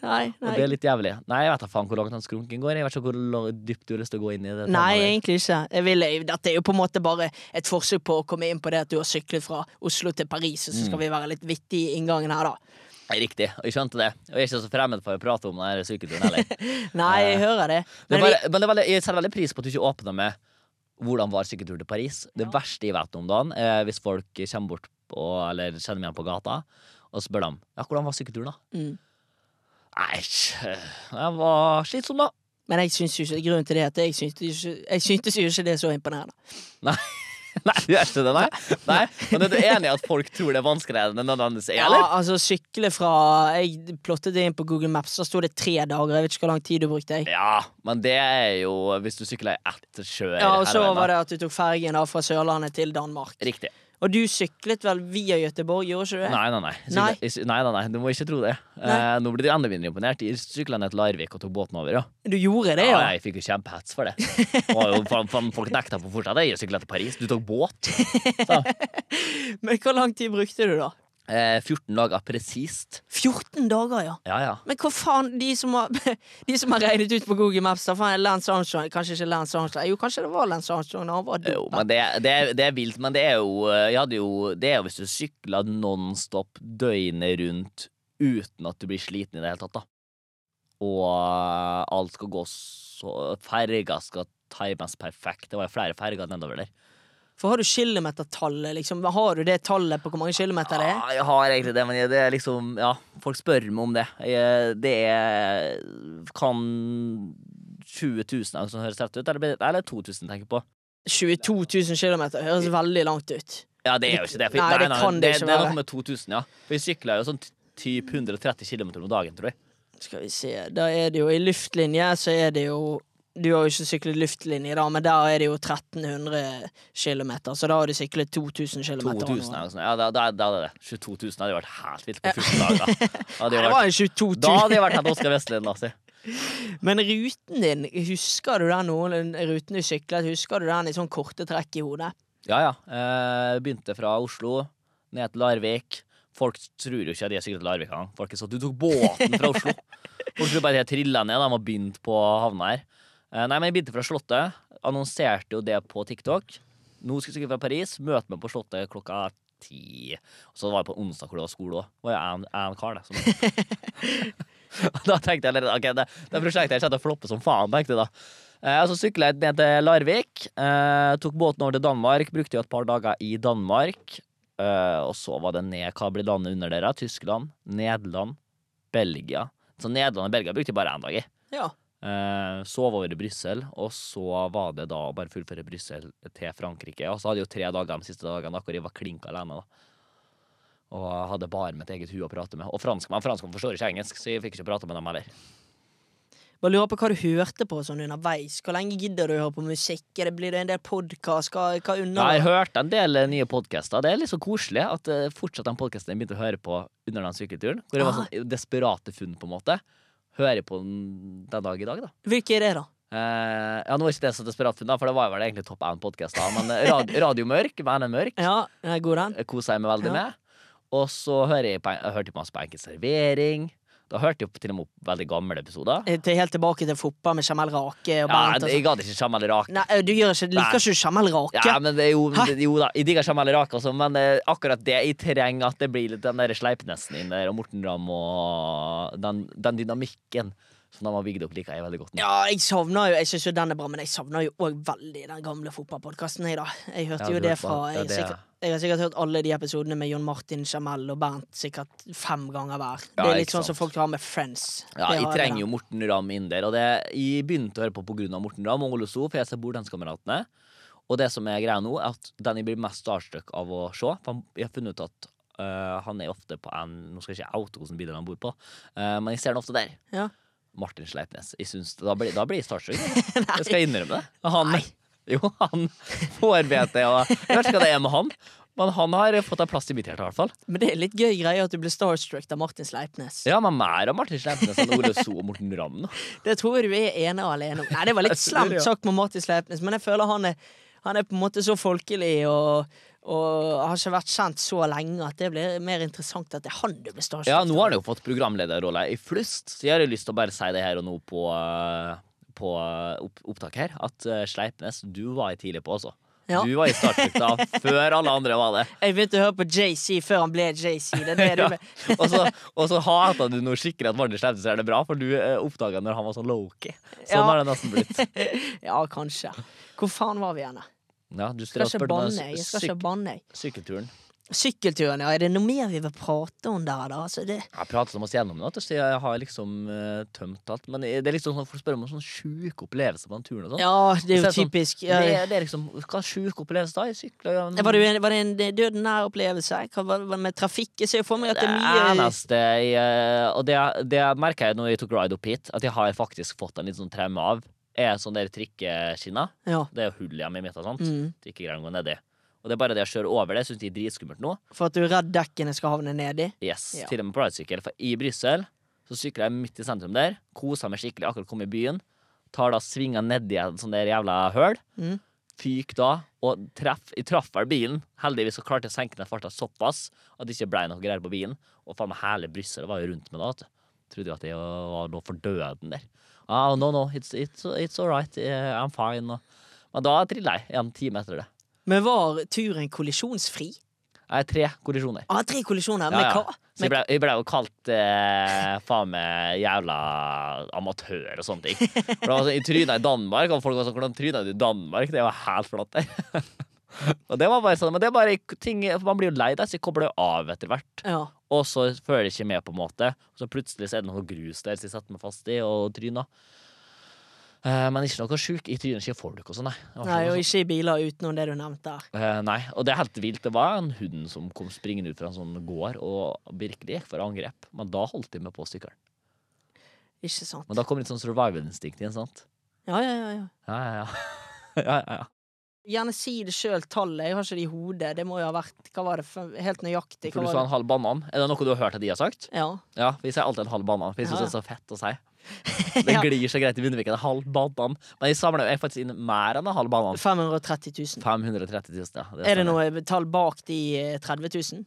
Nei, nei. Og det er litt jævlig. Nei, jeg vet da faen hvor langt den skrunken går. Jeg vet ikke hvor dypt du har lyst til å gå inn i det. Nei, temaet. egentlig ikke. Jeg vil, dette er jo på en måte bare et forsøk på å komme inn på det at du har syklet fra Oslo til Paris, og så Mm. skal vi være litt vittige i inngangen her, da. Riktig. Og jeg skjønte det. Og jeg er ikke så fremmed for å prate om den syketuren heller. Nei, jeg hører det. Men, Det vi, bare, men det veldig, jeg setter veldig pris på at du ikke åpner med hvordan var syketuren til Paris. Det verste jeg vet om dagen, er hvis folk kommer bort på, eller kjenner meg igjen på gata, og spør dem ja, hvordan var syketuren. da? Mm. Nei, jeg var slitsom, da. men jeg syns ikke grunnen til det at jeg syntes, ikke, jeg syntes ikke det er så imponerende. Nei, nei du gjør ikke det, nei? nei. Men er du enig i at folk tror det er vanskeligere enn det nødvendigvis er, Ja, altså sykle fra Jeg plottet det inn på Google Maps, da sto det tre dager. Jeg vet ikke hvor lang tid du brukte. jeg Ja, men det er jo hvis du sykler i ett kjør. Ja, og så var det at du tok fergen da fra Sørlandet til Danmark. Riktig. Og du syklet vel via Gøteborg, gjorde ikke du det? Nei, nei, nei. Jeg Nei. nei, nei. Du må ikke tro det. Eh, nå blir du enda mindre imponert. Jeg sykla ned til Larvik og tok båten over, ja. Du gjorde det, Ja, ja? jeg fikk jo kjempehets for det. Jo, fan, fan, folk nekta på fortsatt. Jeg sykla til Paris. Du tok båt. Men hvor lang tid brukte du, da? Eh, 14 dager presist. 14 dager, ja. Ja, ja. Men hva faen, de som har, de som har regnet ut på Google Maps da faen, Lance Armstrong Kanskje ikke Lance Armstrong Jo, kanskje det var Lance Armstrong da han var Jo, men det, det, det er vilt. Men det er jo, eh, jo Det er jo hvis du sykler nonstop døgnet rundt uten at du blir sliten i det hele tatt, da. Og eh, alt skal gå så Ferga skal times perfekt. Det var jo flere ferger nedover der. For har du kilometertallet, liksom? Har du det tallet på hvor mange kilometer det er? Ja, jeg har egentlig det, men det er liksom Ja, folk spør meg om det. Jeg, det er Kan 20 000 som høres rett ut, eller, eller 2000, tenker jeg på. 22 000 kilometer høres veldig langt ut. Ja, det er jo ikke det. for- Nei, det kan det det, ikke det er noe med 2000, ja. For jeg sykler jo sånn typ 130 km om dagen, tror jeg. Skal vi se, da er det jo i luftlinje, så er det jo Du har jo ikke syklet luftlinje, da, men der er det jo 1300 km, så da har du syklet 2000 km. 2000 eller noe sånt. Ja, da, da, da det 22 000 hadde vært helt vilt på 14 dager. Hadde jeg vært, jo 22 000. da hadde jeg vært helt Oskar Vestlund, altså. Men ruten din, husker du den noen ruten du syklet? Husker du den i sånn korte trekk i hodet? Ja, ja. Eh, begynte fra Oslo, ned til Larvik. Folk tror jo ikke at jeg syklet til Larvik engang. Folk er sånn Du tok båten fra Oslo! Folk tror bare jeg trilla ned. De har begynt på havna her. Eh, nei, men jeg begynte fra Slottet. Annonserte jo det på TikTok. Nå skal jeg sykle fra Paris. Møte meg på Slottet klokka ti. Og så var jeg på onsdag hvor det var skole òg. Var jeg en, en kar, det. Da tenkte jeg Ok, det, det prosjektet her kommer til å floppe som faen, tenkte jeg da. Eh, så sykla jeg ned til Larvik. Eh, tok båten over til Danmark. Brukte jo et par dager i Danmark. Eh, og så var det ned Hva blir landet under dere? Tyskland, Nederland, Belgia. Så Nederland og Belgia brukte jeg bare én dag i. Ja. Eh, sov over i Brussel, og så var det da å bare fullføre Brussel til Frankrike. Og så hadde jeg jo tre dager de siste dagene hvor jeg var klink alene. da Og hadde bare mitt eget hue å prate med. Og franskmenn franskmenn forstår ikke engelsk, så jeg fikk ikke prate med dem heller. Bare lurer på hva du hørte på sånn underveis. Hvor lenge gidder du å høre på musikk? Er det, blir det en del podkast? Hva, hva Ja, jeg hørte en del eh, nye podkaster. Det er litt så koselig at eh, fortsatt den podkasten jeg begynte å høre på under den sykkelturen, hvor det var Ah. sånn desperate funn, på en måte, hører på den den dag i dag, da. Hvilke er det, da? Eh, ja, nå er ikke det så desperat funnet, for det var vel egentlig topp én-podkast, da. Men eh, rad, Radio Mørk, med Erne Mørk, Ja, jeg er god, den. eh, koser jeg meg veldig Ja. med. Og så hører jeg på, jeg hørte jeg masse på Enkel servering. Da hørte jeg til og med opp veldig gamle episoder. Eh, Til helt tilbake til fotball med Jamal Rake Ja, Bernt. jeg sånn. gadd ikke Jamal Rake. Nei, du gjør ikke, liker ikke du Jamel Rake? Ja, men det er jo, det, jo da, jeg digger Jamal Rake også, men eh, akkurat det jeg trenger at det blir litt den der Sleipnesen inn der, og Morten Ramm og den, den dynamikken som de var bygd opp, liker jeg veldig godt. nå. Ja, jeg savner jo Jeg syns jo den er bra, men jeg savner jo òg veldig den gamle fotballpodkasten. Jeg, da. jeg hørte Ja, jo det fra ja, jeg, det- sikkert, jeg har sikkert hørt alle de episodene med Jon Martin, Jamel og Bernt sikkert fem ganger hver. Det er litt sånn som folk har med Friends. Ja, jeg trenger jo Morten Ramm inn der, og det, jeg begynte å høre på av Morten Ramm og Ole So, for jeg ser Bordtenskameratene. Og det som er greia nå, er at den jeg blir mest starstruck av å se For jeg har funnet ut at Uh, han er ofte på en Nå skal jeg ikke oute hvilken bil han bor på, uh, men jeg ser han ofte der. Ja. Martin Sleipnes. Jeg synes, da, blir, da blir jeg starstruck. Jeg skal innrømme det. Han, jo, han får BT og Jeg vet ikke hva det er med han, men han har fått en plass i mitt hjerte, i hvert fall. Men det er litt gøy greie at du ble starstruck av Martin Sleipnes. Ja, men mer av Martin Sleipnes enn Ole So og Morten Ramm. Det tror jeg du er ene og alene om. Nei, det var litt slemt sagt med Martin Sleipnes, men jeg føler han er, han er på en måte så folkelig og, og har ikke vært kjent så lenge at det blir mer interessant at det er han du blir starstruck Ja, nå har han jo fått programlederrolle i flust, så jeg har jo lyst til å bare si det her og nå på, eh, på eh, opp, opptak her, at eh, Sleipnes, du var jeg tidlig på, altså. Ja. Du var i startfrukt før alle andre var det. Jeg begynte å høre på JC før han ble JC. Det det Ja. Og så, og så hata du noe skikkelig at Martin Sleipnes er det bra, for du oppdaga når han var sånn low-key. Sånn Ja. har det nesten blitt. Ja, kanskje. Hvor faen var vi igjen? Ja, du Skal ikke banne. Jeg skal ikke banne. sykkelturen. Sykkelturen, ja. Er det noe mer vi vil prate om der, da? Altså, det... Jeg pratet om oss gjennom det, så jeg har liksom uh, tømt alt. Men det er liksom sånn, folk spør om sånne sjuke opplevelser på den turen og sånn. Ja, det er jo Så typisk. sånn, typisk. Ja. Det, det er liksom Hva sjuke opplevelser da? Jeg sykler jo Var det, var det en døden nær opplevelse? Hva var det med trafikk? Jeg ser for meg at det er Det mye eneste jeg, eh, Og det, det merka jeg når jeg tok ride opp hit, at jeg har faktisk fått en litt sånn traume av, er sånne der trikkeskinner. Ja. Det er jo hull hjemme i midten, sant? Mm. Trikkegreiene går nedi. Og det er bare det å kjøre over det, syns de er dritskummelt nå. For at du er redd dekkene skal havne nedi? Yes, Ja. Til og med på ridesykkel. For i Brussel så sykler jeg midt i sentrum der, koser meg skikkelig, akkurat kommet i byen. Tar da svinga nedi en sånn der jævla høl. Mm. Fyk da, og treff, jeg traff vel bilen. Heldigvis så klarte jeg å senke ned farta såpass at det ikke ble noe greier på bilen. Og faen meg hele Brussel var jo rundt meg da. Trodde jo at jeg var noe for døden der. Ah, no, no, it's, it's, it's all right. eh, I'm fine. Men da trilla jeg en time etter det. Men var turen kollisjonsfri? Nei, tre kollisjoner. Ah, tre kollisjoner. Ja, Med ja. hva? Så jeg ble, jeg ble jo kalt eh, faen meg jævla amatør og sånne ting. For det var sånn, Jeg tryna i Danmark, og folk var sånn Hvordan tryna du i Danmark? Det var helt flott. og det var bare sånn, Men det er bare ting Man blir jo lei deg, så jeg kobler jo av etter hvert. Ja. Og så føler jeg ikke med, på en måte. Og så plutselig så er det noe grus der, som jeg setter meg fast i og tryner. Eh, men ikke noe sjuk. Jeg tryner ikke folk og sånn, nei. Nei, og ikke i biler utenom det du nevnte. Eh, nei, og det er helt vilt. Det var en hund som kom springende ut fra en sånn gård og virkelig gikk for angrep. Men da holdt de meg på sykkelen. Ikke sant? Men da kom litt sånn survival-instinkt igjen, sant? Ja, ja, ja. ja. Ja, ja, ja. ja, ja, ja. Gjerne si det sjøl, tallet. Jeg har ikke det i hodet. Det må jo ha vært Hva var det? Helt nøyaktig. For du sa en halv banan. Er det noe du har hørt at de har sagt? Ja. Ja, vi sier alltid en halv banan, Vi syns Ja. det er så fett å si. Det glir så greit i munnviken. En halv banan. Men jeg samler jo faktisk inn mer enn en halv banan. 530 000. 530 000, ja. Er det stemmer. noe tall bak de eh, 30 000?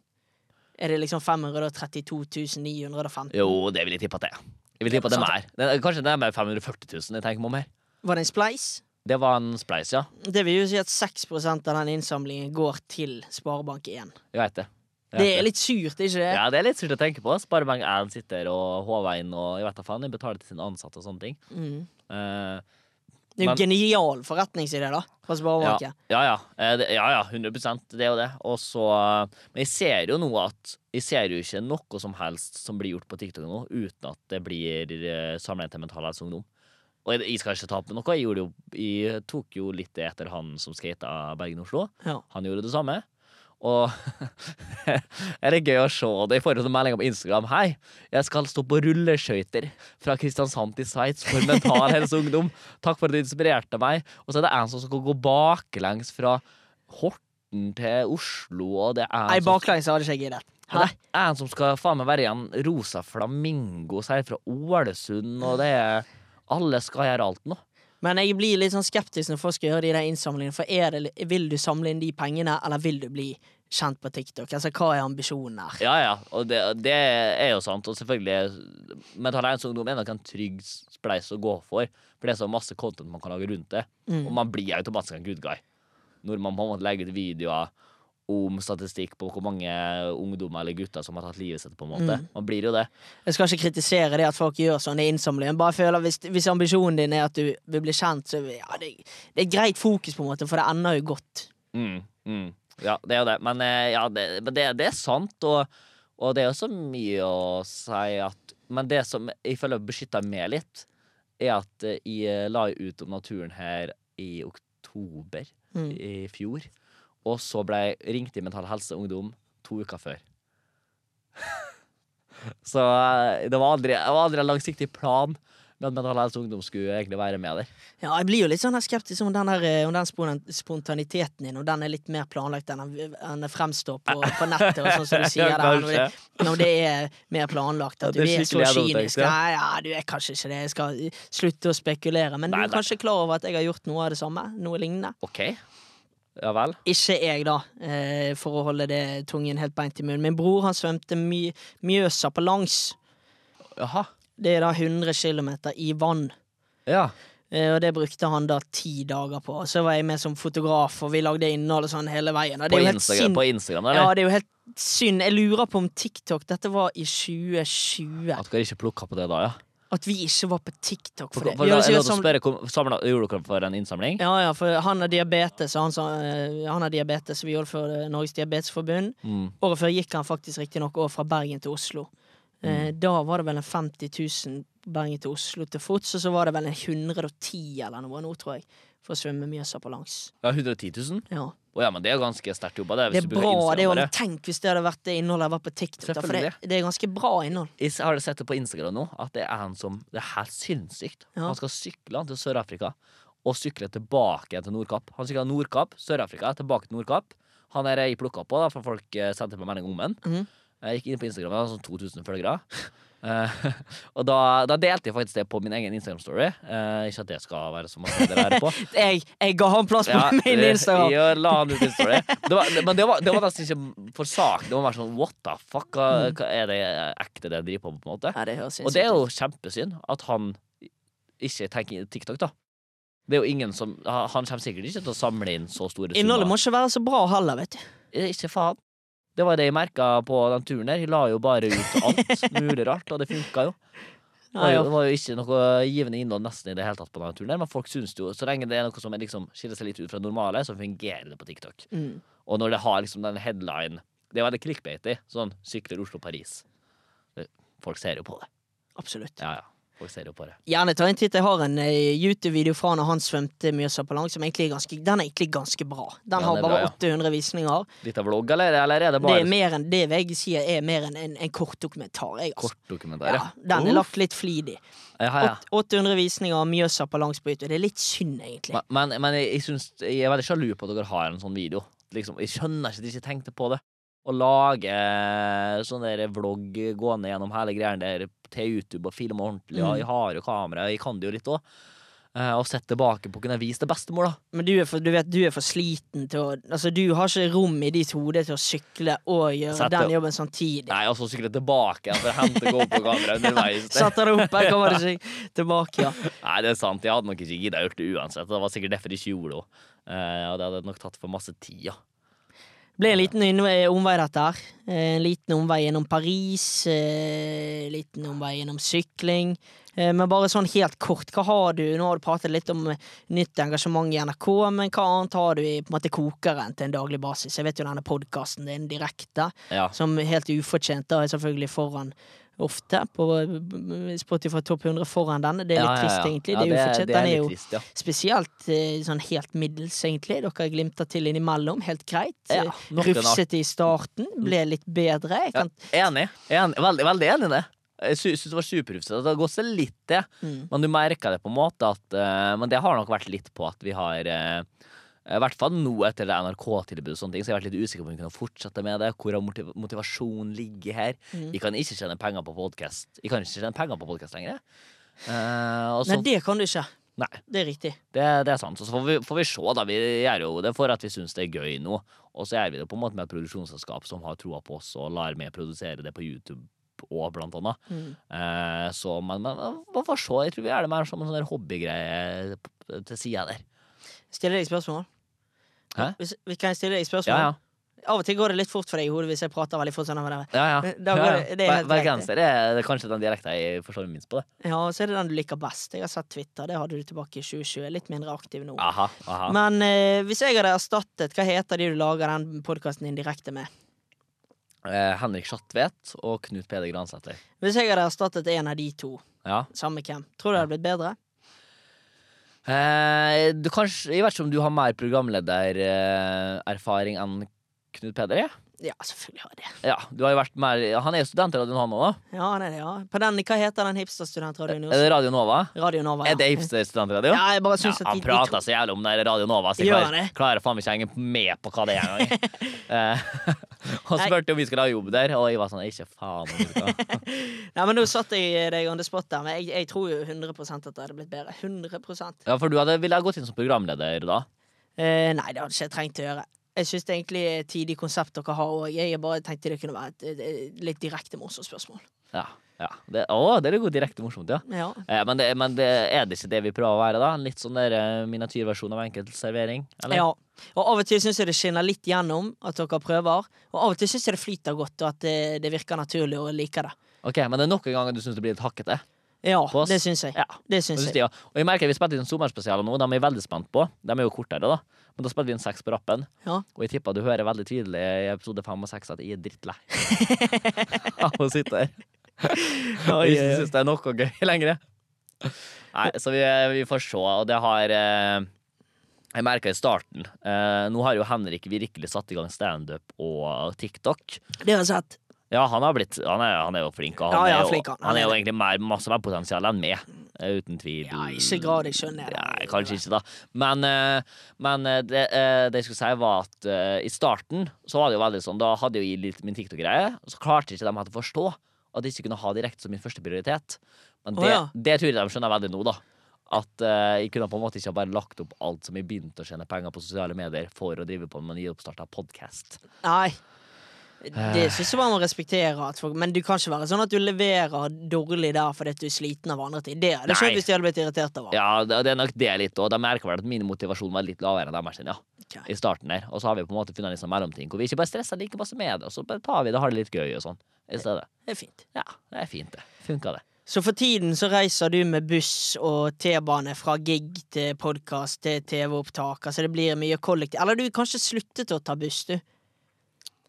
Er det liksom 532 915? Jo, det vil jeg tippe at det er. Jeg vil tippe at det er mer. Er, kanskje det er mer 540 000 jeg tenker meg om her. Var det en spleis? Det var en spleis, ja. Det vil jo si at 6% av den innsamlingen går til Sparebank1. Jeg vet det. Jeg Det er litt surt, ikke det? Ja, det er litt surt å tenke på. Sparebank 1 sitter og håver inn og jeg vet da faen, de betaler til sine ansatte og sånne ting. Mm. Uh, Det er jo Men- genial forretningsidé, da, fra Sparebanken. ja, ja. ja ja, ja. 100% Det er jo det. Og så Men jeg ser jo nå at Jeg ser jo ikke noe som helst som blir gjort på TikTok nå, uten at det blir samlet til Mental Helse Ungdom. Og jeg, skal ikke ta på noe. Jeg, jo, jeg tok jo litt etter han som skata Bergen-Oslo. Ja. Han gjorde det samme. Og er det gøy å se det. i forhold til meldinger på Instagram. Hei, jeg skal stå på rulleskøyter fra Kristiansand til Sveits for Mental Helse Ungdom. Takk for at du inspirerte meg. Og så er det en som skal gå baklengs fra Horten til Oslo, og det er Nei, baklengs har ikke jeg giddet. det er en som skal faen meg være igjen en rosa flamingo sier fra Ålesund, og det er Alle skal gjøre alt nå. Men jeg blir litt sånn skeptisk når folk skal gjøre de der innsamlingene. For det, vil du samle inn de pengene, eller vil du bli kjent på TikTok? Altså, Hva er ambisjonen her? Ja, ja, og det, det er jo sant. Og selvfølgelig, Mental Ungdom er nok en trygg spleis å gå for. For det er så masse content man kan lage rundt det. Mm. Og man blir automatisk en good guy. Når man på en måte legger ut videoer om statistikk på hvor mange ungdommer eller gutter som har tatt livet sitt. på en måte. Mm. Man blir jo det. Jeg skal ikke kritisere det at folk gjør sånne innsamlinger. Bare føler hvis, hvis ambisjonen din er at du vil bli kjent, så ja, det, det er et greit fokus, på en måte, for det ender jo godt. Mm, mm. Ja, det er jo det. Men, eh, ja, det, men det, det er sant, og, og det er også mye å si at Men det som jeg føler beskytter meg litt, er at eh, jeg la ut om naturen her i oktober Mm. i fjor. Og så ble jeg ringt i Mental Helse Ungdom to uker før. Så eh, det var aldri, det var aldri en langsiktig plan med at Mental Helse Ungdom skulle egentlig være med der. Ja, jeg blir jo litt sånn skeptisk om den, her, eh, om den spontaniteten din, og den er litt mer planlagt enn den- fremstår på, på nettet, og sånn som du sier Ja, der. Når det, er mer planlagt, Ja, at det du er så kynisk. Nei, ja, du er kanskje ikke det. Jeg skal slutte å spekulere. Men Nei, du er kanskje klar over at jeg har gjort noe av det samme? Noe lignende? OK. Ja vel. Ikke jeg, da, eh, for å holde det tungen helt beint i munnen. Min bror han svømte my Mjøsa på langs. Jaha. Det er da 100 km i vann. Ja. Eh, Og det brukte han da ti dager på. Så var jeg med som fotograf, og vi lagde innhold sånn hele veien. På, Instagram, på Instagram, Ja, det er jo helt synd. Jeg lurer på om TikTok Dette var i 2020. At dere ikke plukka på det da, ja? At vi ikke var på TikTok. For For, det. for, Vi da, jeg å sam- spørre, kom- Gjorde dere for en innsamling? ja, ja, for han har diabetes, og han, sa, eh, han har diabetes, vi gjorde det for eh, Norges Diabetesforbund. Mm. Året før gikk han faktisk riktignok over fra Bergen til Oslo. Eh, Mm. Da var det vel en 50 000 Bergen til Oslo til fots, og så var det vel en 110 eller noe nå, tror jeg, for å svømme Mjøsa på langs. Ja, 110 000? Ja. Å ja, men det er ganske sterkt jobba, det. Det er bra. Det er jo, tenk hvis det hadde vært det innholdet var på TikTok. Da, for det, det er ganske bra innhold. Jeg har sett det på Instagram nå, at det er en som Det er helt sinnssykt. Ja. Han skal sykle til Sør-Afrika og sykle tilbake til Nordkapp. Han sykla Nordkapp, Sør-Afrika, tilbake til Nordkapp. Han er jeg plukka på, da, for folk eh, sendte meg melding om den. Mhm. Jeg gikk inn på Instagram, han hadde sånn 2000 følgere. Uh, og da, da delte jeg faktisk det på min egen Instagram-story. Uh, ikke at det skal være så masse det er på. Jeg, jeg ga han plass på Ja, min eh, Instagram. Ja, la han ut story Det var, men det var, det var nesten ikke for sak. Det var mer sånn what the fuck? Hva, hva er det ekte det jeg driver på med, på en måte? Ja, det Og det er jo kjempesynd at han ikke tenker TikTok, da. Det er jo ingen som Han kommer sikkert ikke til å samle inn så store Innholdet må ikke være så bra heller, vet du. Eh, Ikke faen. Det var det jeg merka på den turen der. Jeg la jo bare ut alt mulig rart, og det funka jo. Det var jo, det var jo ikke noe givende innhold nesten i det hele tatt på den turen der, men folk syns jo Så lenge det er noe som er liksom skiller seg litt ut fra det normale, så fungerer det på TikTok. Mm. Og når det har liksom den headline Det er veldig clickbaity. Sånn sykler Oslo-Paris. Folk ser jo på det. Absolutt. Ja, ja. Folk ser på det. Gjerne ta en titt. Jeg har en eh, YouTube-video fra når han svømte Mjøsa på langs, som egentlig er ganske, den er egentlig ganske bra. Den Ja, har bare bra, ja. 800 visninger. Litt av vlogg, eller, eller er det Det er mer enn det VG sier er mer enn en, en kortdokumentar. Jeg, altså. kortdokumentar? Ja, den er lagt litt flidig. Ja, ja. 800 visninger av Mjøsa på langs på YouTube. Det er litt synd, egentlig. Men, men, men jeg, syns, jeg er veldig sjalu på at dere har en sånn video. Liksom, jeg skjønner ikke at de ikke tenkte på det. Å lage eh, sånn der vlogg gående gjennom hele greiene der til YouTube og filme ordentlig. Mm. jeg har jo kamera, jeg kan det jo litt òg. og sett tilbake på å kunne vise til bestemor, da. Men du er, for, du vet, du er for sliten til å Altså, du har ikke rom i ditt hode til å sykle og gjøre Sette- den jobben samtidig. Nei, og så sykle tilbake for å hente GoPro-kamera underveis. Sette det opp her, kommer det seg tilbake, ja. Nei, det er sant. Jeg hadde nok ikke gidda gjort det uansett. Det var sikkert derfor jeg ikke gjorde det. òg. Eh, og det hadde nok tatt for masse tid, ja. Ble en liten omvei, dette her. Eh, En liten omvei gjennom Paris. eh, En liten omvei gjennom sykling. Eh, Men bare sånn helt kort, hva har du Nå har du pratet litt om eh, nytt engasjement i NRK, men hva annet har du i på en måte kokeren til en daglig basis? Jeg vet jo denne podkasten din direkte, ja. som helt ufortjent da er selvfølgelig foran ofte på eh, Spotify Topp 100 foran den. Det er litt trist, egentlig. Det er ufortjent. Den er jo trist, spesielt eh, sånn helt middels, egentlig. Dere glimter til innimellom, helt greit. Eh, Rufsete i starten, ble litt bedre. Kan, enig. enig. Veldig, veldig enig i det. Jeg sy- syns det var superrufsete. Det har gått seg litt, det. Mm. Men du merker det på en måte at uh, Men det har nok vært litt på at vi har eh, I hvert fall nå etter det NRK-tilbudet, og sånne ting, så jeg har vært litt usikker på om vi kan fortsette med det. Hvor motiv motivasjonen ligger her? Mm. Jeg kan ikke tjene penger på podkast. Jeg kan ikke tjene penger på podkast lenger. Uh, og så, Nei, det kan du ikke. nei, Det er riktig. det, det er sant. Så får vi, får vi se, da. Vi gjør jo det for at vi syns det er gøy nå. Og så gjør vi det på en måte med et produksjonsselskap som har troa på oss og lar meg produsere det på YouTube òg, blant annet. Mm. Eh, så, men, man får se. Jeg tror vi gjør det mer som en sånn hobbygreie til sida der. Stiller deg spørsmål? Hæ? Hvis, vi kan jeg stille deg spørsmål? Ja, ja. Av og til går det litt fort for deg i hodet hvis jeg prater veldig fort. sånn ja, ja. Går det- det det er kanskje den dialekten jeg forstår minst på. det Ja, og så er det den du liker best. Jeg har sett Twitter, det hadde du tilbake i 2020. Litt mindre aktiv nå. Aha, aha. Men eh, hvis jeg hadde erstattet, hva heter de du lager den podkasten din direkte med? Eh, Henrik Schatvedt og Knut Peder Gransæter. Hvis jeg hadde erstattet en av de to, Ja. samme hvem, tror du det hadde blitt bedre? Eh, du kanskje, jeg vet ikke om du har mer programledererfaring enn Knut Peder er? Ja, selvfølgelig har jeg det. Ja, du har jo vært med, Han er jo student i Radio Nova, da. Ja, han er det, ja. På den, hva heter den hipsterstudentradioen Er det Radio Nova? Radio Nova, ja. Er det hipster studentradio? Ja, jeg bare Ja, at han de, prater så jævlig om det er Radio Nova, så jeg klarer, han klarer faen ikke å henge med på hva det er engang. Eh, Han spurte om vi skulle ha jobb der, og jeg var sånn Ikke faen. om vi skal. Nei, men Nå satte jeg deg on the spot der, men jeg, jeg tror jo 100 at det hadde blitt bedre. 100 Ja, for du hadde, ville ha gått inn som programleder da? eh, Nei, det hadde ikke jeg trengt å gjøre. Jeg syns det egentlig et tidlig konsept dere har òg. Jeg bare tenkte det kunne være et, et, litt direkte morsomt spørsmål. Ja. ja. Det, å, det er jo direkte morsomt, ja. Ja. Eh, men, det, men det, er det ikke det vi prøver å være, da? En litt sånn der eh, miniatyrversjon av enkel servering? Eller? ja. Og av og til syns jeg det skinner litt gjennom at dere prøver. Og av og til syns jeg det flyter godt, og at det, det virker naturlig og liker det. Ok, Men det er noen ganger du syns det blir litt hakkete? Ja, det syns jeg. Ja. Det syns jeg. ja. og jeg merker vi spilte inn sommerspesialer nå, de er jeg veldig spent på. De er jo kortere, da. Men da spilte vi inn seks på rappen. Ja. Og jeg tipper du hører veldig tydelig i episode fem og seks at jeg er drittlei av å sitte her. Jeg syns det er noe gøy lenger. Nei, så vi, vi får se, og det har eh, Jeg merka i starten eh, Nå har jo Henrik virkelig satt i gang standup og TikTok. Det har jeg sett. Ja, han har blitt Han er, han er jo flink, og han, Ja, ja, er, jo, flink, han. er jo egentlig mer, masse mer potensial enn meg. eh, Uten tvil. Ja, ikke grad jeg skjønner. Nei, kanskje ikke, da. Men, eh, men eh, det, det jeg skulle si, var at i starten så var det jo veldig sånn Da hadde jeg litt min TikTok-greie, så klarte ikke de å forstå at jeg ikke kunne ha direkte som min første prioritet. Men det, ja. det tror jeg de skjønner veldig nå, da. At uh, jeg kunne på en måte ikke bare lagt opp alt som jeg begynte å tjene penger på sosiale medier for å drive på med nyoppstarta podkast. Nei. Eh. Det syns jeg man må respektere. Folk, men du kan ikke være sånn at du leverer dårlig der fordi at du er sliten av andre ting. Det hadde jeg skjønt hvis de hadde blitt irritert over. Ja, det, det er nok det litt, og de merker vel at min motivasjon var litt lavere enn deres ja. Okay. I starten der. Og så har vi på en måte funnet en sånn mellomting hvor vi ikke bare stresser like masse med det, og så bare tar vi det, og har det litt gøy og sånn i stedet. Det er fint. Ja, det er fint, det. Funka det. Så for tiden så reiser du med buss og T-bane fra gig til podkast til TV-opptak. Altså det blir mye kollektiv. Eller du kanskje sluttet å ta buss, du?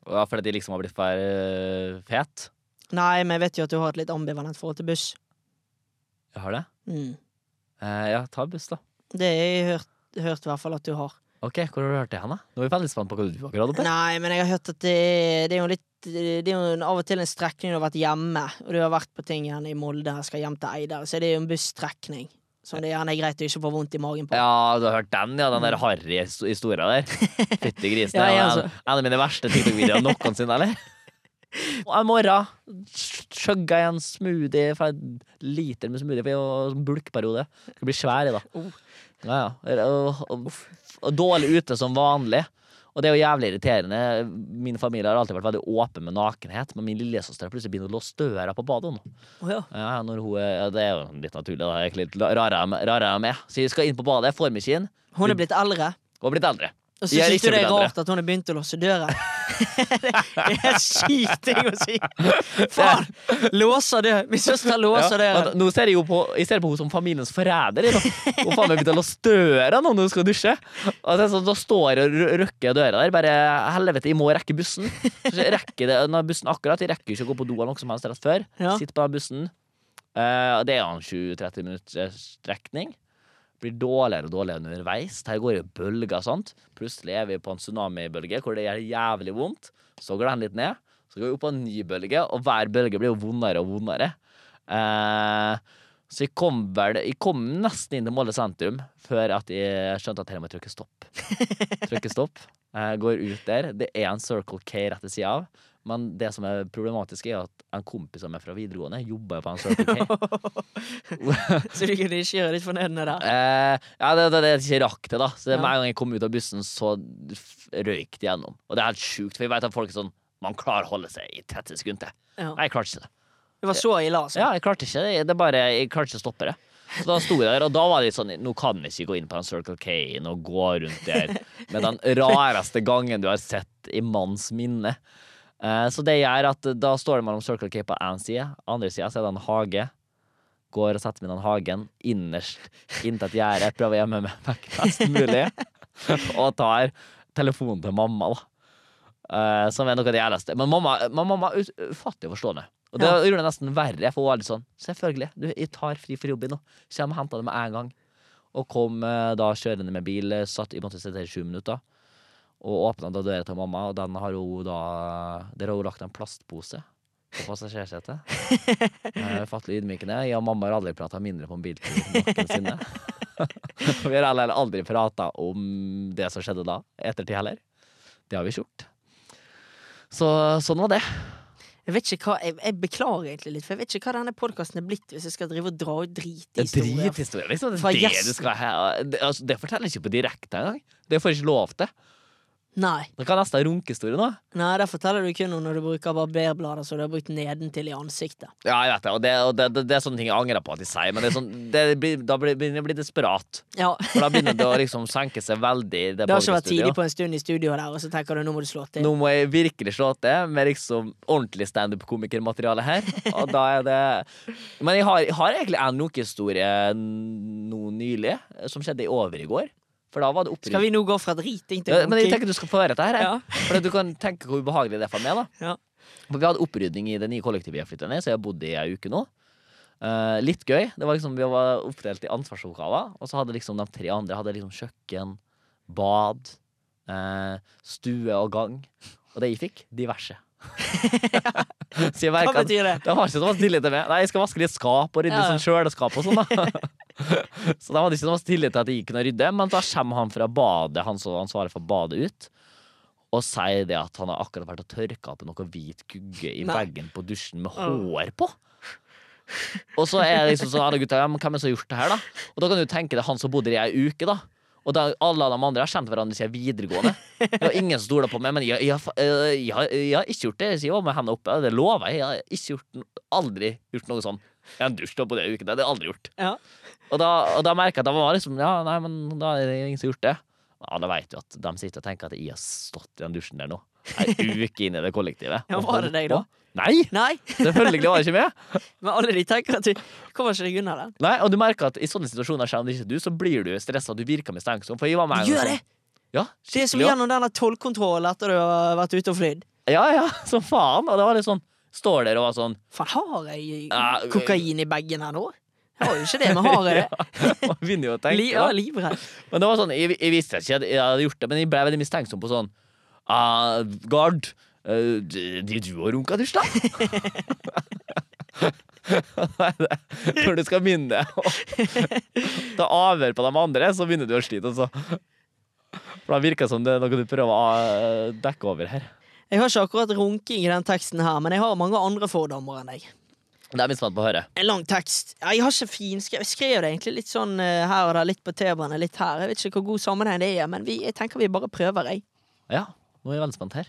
Ja, fordi de liksom har blitt for uh, fet. Nei, men jeg vet jo at du har et litt ambivalent forhold til buss. Jeg har det? Mm. Eh, ja, ta buss, da. Det har jeg hørt, hørt i hvert fall at du har. Ok, Hvor har du hørt det hen, da? Nå er vi veldig spent på hva du akkurat hadde. Nei, men jeg har hørt at det, det er jo litt Det er jo av og til en strekning du har vært hjemme, og du har vært på ting igjen i Molde, skal hjem til Eidar, så det er jo en busstrekning. Som det gjerne er greit å ikke få vondt i magen på. Ja, du har hørt den, ja? Den der harry-historia der? Fytti grisen. Ja, jeg, en, altså. en av mine verste TikTok-videoer noensinne, eller? Og En morgen chugga jeg en smoothie for en liter med smoothie, for en bulkperiode. Skal bli svær i, da. Ja, ja. Og, og, og dårlig ute som vanlig. Og det er jo jævlig irriterende. Min familie har alltid vært veldig åpen med nakenhet, men min lillesøster har plutselig begynt å låse døra på badet nå. Oh, ja. Ja, når hun er, det er jo litt naturlig, da. Egentlig litt rarere enn meg. Så jeg skal inn på badet, får meg ikke inn, Hun er blitt eldre. og blitt eldre. Og så Jeg er syns du det er rart at hun har begynt å låse døra. Det er en syk ting å si. Faen! Låser det! Min søster låser Ja, det. nå ser jeg jo på Jeg ser på henne som familiens forræder. Hun faen meg begynte å døra nå når hun skal dusje. Er sånn, Da står jeg og røkker døra der. Bare helvete, jeg må rekke bussen. Så rekker det, når bussen akkurat Jeg rekker ikke å gå på do eller noe som helst rett før. Ja. Sitter på den bussen. Uh, det er en 20-30 minutters strekning. Blir dårligere og dårligere underveis. Her går i bølger og sånt. Plutselig er vi på en tsunamibølge hvor det gjør jævlig vondt. Så går den litt ned. Så går vi opp på en ny bølge, og hver bølge blir jo vondere og vondere. Eh, så jeg kom vel Jeg kom nesten inn til Molde sentrum før at jeg skjønte at her må jeg trykke stopp. Trykke stopp. Eh, går ut der. Det er en Circle K rett ved sida av. Men det som er problematisk, er at en kompis av meg fra videregående jobber på en Circle K. Så du kunne ikke gjøre litt fornøyd med det? Eh, ja, det, det, det ikke rakk det, da. Så Ja. Med en gang jeg kom ut av bussen, så røyk det gjennom. Og det er helt sjukt, for jeg vet at folk er sånn Man klarer å holde seg i 30 sekunder. Ja. Nei, jeg klarte ikke det. Det var så ille, altså. Ja, jeg klarte ikke det. Det bare, jeg klarte ikke å stoppe det. Så da sto jeg der, og da var det litt sånn Nå kan vi ikke gå inn på en Circle K og gå rundt der med den rareste gangen du har sett i manns minne. Eh, så det gjør at da står det mellom Circle K på én side, andre sida er det en hage. Går og setter meg i den hagen innerst inntil et gjerde, prøver å gjemme meg vekk mest mulig. Og tar telefonen til mamma, da. Uh, som er noe av det jævligste. Men mamma, mamma er ufattelig forstående. Og det Ja. gjorde det nesten verre, for hun var litt sånn Selvfølgelig, du, jeg tar fri for jobben nå. Kjem og henter det med en gang. Og kom uh, da kjørende med bil. Satt, jeg måtte sitte her i sju minutter. Og åpna da døra til mamma, og den har hun da Der har hun lagt en plastpose på passasjersetet. Eh, Fattelig ydmykende. Jeg og mamma har aldri prata mindre på en biltur noensinne. Vi har heller aldri prata om det som skjedde da, ettertid heller. Det har vi ikke gjort. Så sånn var det. Jeg vet ikke hva, jeg, jeg beklager egentlig litt, for jeg vet ikke hva denne podkasten er blitt hvis jeg skal drive og dra ut drithistorier. Drithistorie, liksom. Det. Det, altså, det forteller jeg ikke på direkte engang. Det får jeg ikke lov til. Nei. Det kan nesten ha runkehistorie nå. Nei, det forteller du kun om når du bruker barberblader som du har brukt nedentil i ansiktet. Ja, jeg vet det, og det, og det, det, det er sånne ting jeg angrer på at de sier, men det sånn, det blir, da begynner jeg å bli desperat. Ja. For da begynner det å liksom senke seg veldig. Det har ikke vært tidlig på en stund i studio der, og så tenker du nå må du slå til. Nå må jeg virkelig slå til med liksom ordentlig standup-komikermateriale her. Og da er det Men jeg har, jeg har egentlig en nokehistorie nå nylig, som skjedde i over i går. For da var det Skal vi nå gå fra driting til Ja, men jeg tenker du skal få høre dette her. Ja. For du kan tenke hvor ubehagelig det er for meg. da Ja. For Vi hadde opprydning i det nye kollektivet jeg flyttet ned, så jeg har bodd i ei uke nå. Uh, litt gøy. Det var liksom, Vi var oppdelt i ansvarsoppgaver, og så hadde liksom de tre andre hadde liksom kjøkken, bad, uh, stue og gang. Og det jeg fikk, diverse. Så jeg Hva betyr det? de har ikke så tillit til meg. Nei, jeg skal vaske litt skap og rydde Ja. sånn kjøleskap og sånn, da. så de hadde ikke så tillit til at jeg kunne rydde, men da kommer han fra badet, han som ansvarer for badet, ut. Og sier det at han har akkurat vært og tørka opp noe hvit gugge i Nei. veggen på dusjen med hår på. Og så er det liksom sånn, alle gutta, ja, men hvem er som har gjort det her, da? Og da kan du tenke er han som bodde der i ei uke, da. Og da, alle de andre har kjent hverandre siden videregående. Det var ingen som stoler på meg, men jeg, jeg, jeg, jeg har ikke gjort det. Jeg sier med hendene oppe, det lover jeg. Jeg har ikke gjort, aldri gjort noe sånn. Jeg har dusjet på det uken, det har jeg aldri gjort. Ja. Og da, og da merka jeg at de var liksom Ja, nei, men da er det ingen som har gjort det. Da vet du at de sitter og tenker at jeg har stått i den dusjen der nå. Ei uke inn i det kollektivet. Ja, var det deg da? Nei! Nei, Selvfølgelig var det ikke med. men alle de tenker at du kommer ikke deg unna det. Nei, Og du merker at i sånne situasjoner, skjer det ikke du, så blir du stressa. Du virker mistenksom. For jeg var med Gjør det! sånn- Ja, Det er som gjennom denne tollkontrollen etter du har vært ute og flydd. Ja, ja, som faen. Og det var litt sånn Står der og var sånn Faen, har jeg kokain i bagen her nå? Jeg har jo ikke det, men har jeg det? Man begynner jo å tenke. Li, ja, livredd. Men det var sånn, jeg, jeg visste ikke at jeg hadde gjort det, men jeg ble veldig mistenksom på sånn ah, Gard, uh, driver du og runka dusj, da? Når du skal begynne å ta avhør på de andre, så begynner du å slite. Altså. For da virker det som det er noe du prøver å eh, dekke over her. Jeg har ikke akkurat runking i den teksten her, men jeg har mange andre fordommer enn deg. Det er vi spent på å høre. En lang tekst. Jeg har ikke finskrevet. Jeg skrev det egentlig litt sånn eh, her og der, litt på T-banen, litt her. Jeg vet ikke hvor god sammenheng det er, men vi, jeg tenker vi bare prøver, jeg. Ja, nå er jeg veldig spent her.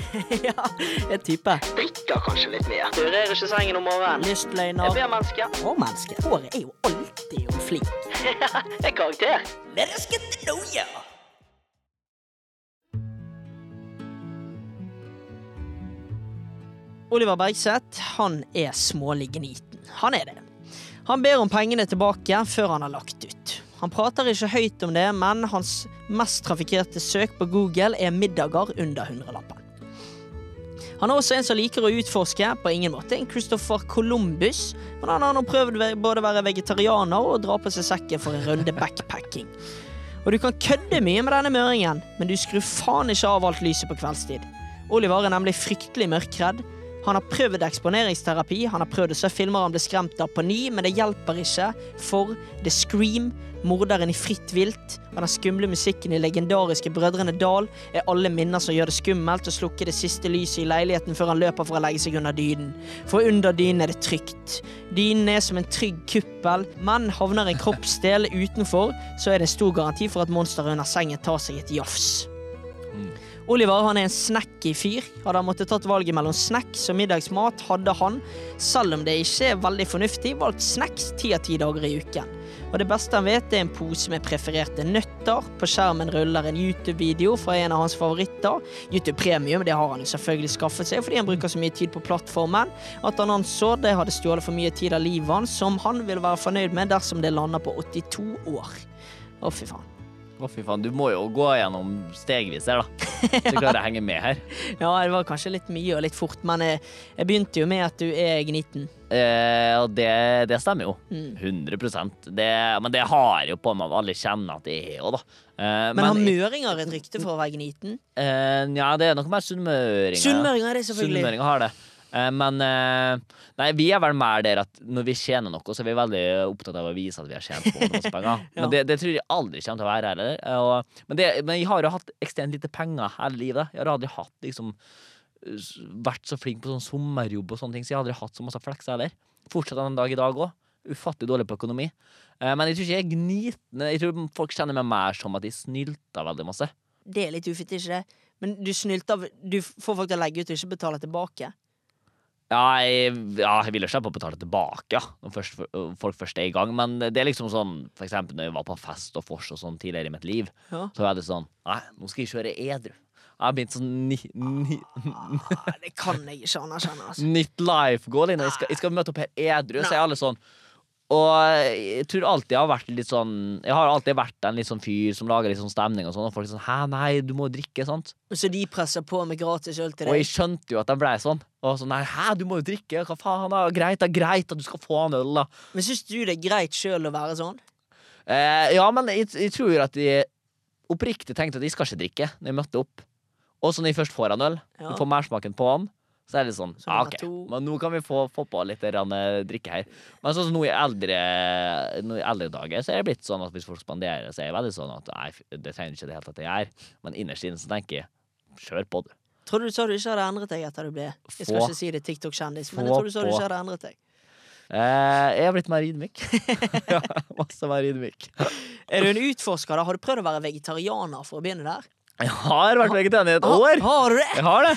ja, jeg tipper. Drikker kanskje litt mer. Rører ikke sengen om morgenen. Lystløgner. Blir menneske. Og menneske. Håret er jo alltid jo flink. Jeg er karakter. Let us get to know you. Oliver Bergseth, han er smålig gniten. Han er det. Han ber om pengene tilbake før han har lagt ut. Han prater ikke høyt om det, men hans mest trafikkerte søk på Google er middager under hundrelappen. Han er også en som liker å utforske, på ingen måte en Christopher Columbus, men han har nå prøvd både å være vegetarianer og dra på seg sekken for en runde backpacking. Og du kan kødde mye med denne møringen, men du skrur faen ikke av alt lyset på kveldstid. Oliver er nemlig fryktelig mørkredd. Han har prøvd eksponeringsterapi, han har prøvd å se filmer han ble skremt av på ny, men det hjelper ikke, for The Scream, morderen i Fritt vilt og den skumle musikken i legendariske Brødrene Dal er alle minner som gjør det skummelt å slukke det siste lyset i leiligheten før han løper for å legge seg under dynen. For under dynen er det trygt. Dynen er som en trygg kuppel, men havner en kroppsdel utenfor, så er det en stor garanti for at monsteret under sengen tar seg et jafs. Oliver han er en snacky fyr. Hadde han måttet tatt valget mellom snacks og middagsmat, hadde han, selv om det ikke er veldig fornuftig, valgt snacks ti av ti dager i uken. Og det beste han vet, er en pose med prefererte nøtter. På skjermen ruller en YouTube-video fra en av hans favoritter. YouTube Premium det har han selvfølgelig skaffet seg fordi han bruker så mye tid på plattformen. At han anså det hadde stjålet for mye tid av livet hans, som han vil være fornøyd med dersom det lander på 82 år. Å, fy faen. Å, fy faen. Du må jo gå gjennom stegvis her, da. Så du klarer å henge med her. Ja, det var kanskje litt mye og litt fort, men jeg, jeg begynte jo med at du er gniten. Eh, og det, det stemmer jo. Mm. 100 det, Men det har jo på meg alle kjenner at det er jo, da. Eh, Men, har møringer et rykte for å være gniten? eh, Ja, det er nok mer sunnmøringer. Sunnmøringer er det selvfølgelig. Sunnmøringer har det. Eh, men eh, Nei, vi er vel mer der at når vi tjener noe, så er vi veldig opptatt av å vise at vi har tjent på masse penger. Ja. Men det, det tror jeg aldri kommer til å være heller. Og- Men, det, men jeg har jo hatt ekstremt lite penger hele livet. Jeg har aldri hatt liksom vært så flink på sånn sommerjobb og sånne ting, så jeg har aldri hatt så masse fleks heller. Fortsatt en dag i dag òg. Ufattelig dårlig på økonomi. Eh, Men jeg tror ikke jeg er gnitende. Jeg tror folk kjenner meg mer som at de snylter veldig masse. Det er litt ufitt, ikke det? Men du snylter Du får folk til å legge ut og ikke betale tilbake. Ja, jeg, ja, jeg ikke ha slippe å betale tilbake, ja, når først, folk først er i gang. Men det er liksom sånn, for eksempel når jeg var på fest og vors og sånn tidligere i mitt liv, Ja. så var det sånn Nei, nå skal jeg kjøre edru. Jeg har begynt sånn ni, ni, Ah, det kan jeg ikke anerkjenne. Altså. nytt life goal. Jeg jeg skal møte opp her edru, så er alle sånn. Og jeg tror alltid jeg har vært litt sånn Jeg har alltid vært en litt sånn fyr som lager litt sånn stemning og sånn, og folk er sånn Hæ, nei, du må drikke, sant? Så de presser på med gratis øl til deg? Og jeg skjønte jo at de ble sånn. Og sånn, nei, hæ, du må jo drikke, hva faen, da? Greit, det er greit at du skal få en øl, da. Men syns du det er greit sjøl å være sånn? Eh, ja, men jeg, jeg tror at de oppriktig tenkte at de skal ikke drikke når jeg møtte opp. Og så når jeg først får en øl, Ja. får mersmaken på den, så er det sånn Så ja, OK, men nå kan vi få, få på litt eh, drikke her. Men sånn som nå i eldre, nå i eldre dager, så er det blitt sånn at hvis folk spanderer, så er det veldig sånn at nei, det trenger ikke det helt at jeg gjør. Men innerst inne så tenker jeg kjør på, du. Tror du sa du ikke hadde endret deg etter du ble Jeg skal ikke si det TikTok-kjendis, men jeg tror du sa du ikke hadde endret deg. Eh, jeg har blitt mer ydmyk. ja, masse mer ydmyk. Er du en utforsker, da? Har du prøvd å være vegetarianer for å begynne der? Jeg har vært vegetarianer i et år. Har du det? Jeg har det.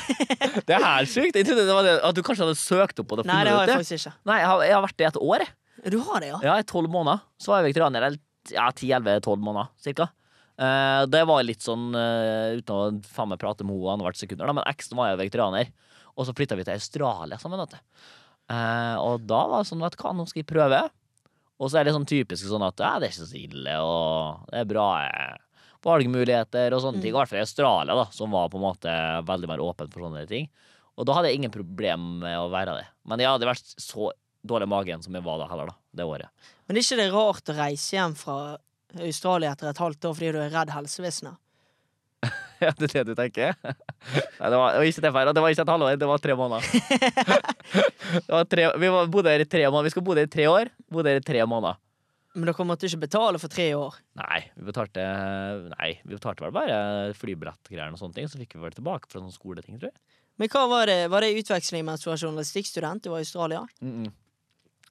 Det er helt sykt. Jeg trodde det var det, at du kanskje hadde søkt opp på det. Nei, det har jeg faktisk ikke. Nei, jeg har, jeg har vært det i et år. Du har det, ja? Ja, i tolv måneder. Så var jeg vegetarianer. Ja, 10-11-12 måneder, cirka. Uh, det var litt sånn, uh, uten å faen meg prate med henne annethvert sekund, men eksen var jo vegetarianer. Og så flytta vi til Australia sammen. Eh, og da var det sånn, vet du hva, nå skal jeg prøve. Og så er det sånn typisk sånn at ja, det er ikke så ille, og det er bra eh, valgmuligheter og sånne ting. I hvert fall i Australia, da, som var på en måte veldig mer åpen for sånne ting. Og da hadde jeg ingen problem med å være det. Men jeg hadde vært så dårlig i magen som jeg var da heller, da, det året. Men det er ikke det rart å reise hjem fra Australia etter et halvt år fordi du er redd helsevesenet? Ja, det er det du tenker? Nei, det var, det var ikke det feil. Det var ikke et halvår, det var tre måneder. Det var tre, vi var, bodde her i tre måneder. Vi skal bo der i tre år. Bodde her i tre måneder. Men dere måtte ikke betale for tre år. Nei, vi betalte Nei, vi betalte vel bare flybillettgreier og sånne ting. Så fikk vi vel tilbake fra noen skoleting, tror jeg. Men hva var det? Var det utveksling mens du var journalistikkstudent? Du var i Australia?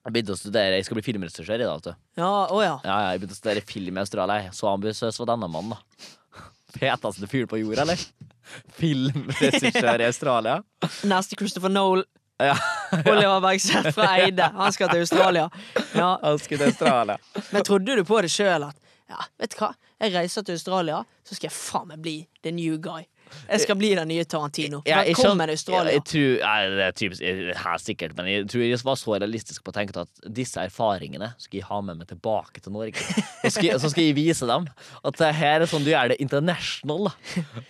Jeg begynte å studere Jeg skal bli filmregissør i dag, vet du. Ja, å ja. Ja, ja, jeg begynte å studere film i Australia. Så ambisiøs var denne mannen, da. Feteste fyr på jorda, eller? Filmregissør i Australia. Neste Christopher Noel. Ja. Oliver Bergseth fra Eide. Han skal til Australia. Ja. Han skal til Australia. Men trodde du på det sjøl at ja, vet du hva, jeg reiser til Australia, så skal jeg faen meg bli the new guy. Jeg skal bli den nye Tarantino. Ja, Velkommen, jeg, Australia. Jeg tror, jeg, det er typisk, jeg- her sikkert, men jeg tror jeg var så realistisk på å tenke at disse erfaringene skal jeg ha med meg tilbake til Norge. Så skal, så skal jeg vise dem at her er sånn du gjør det international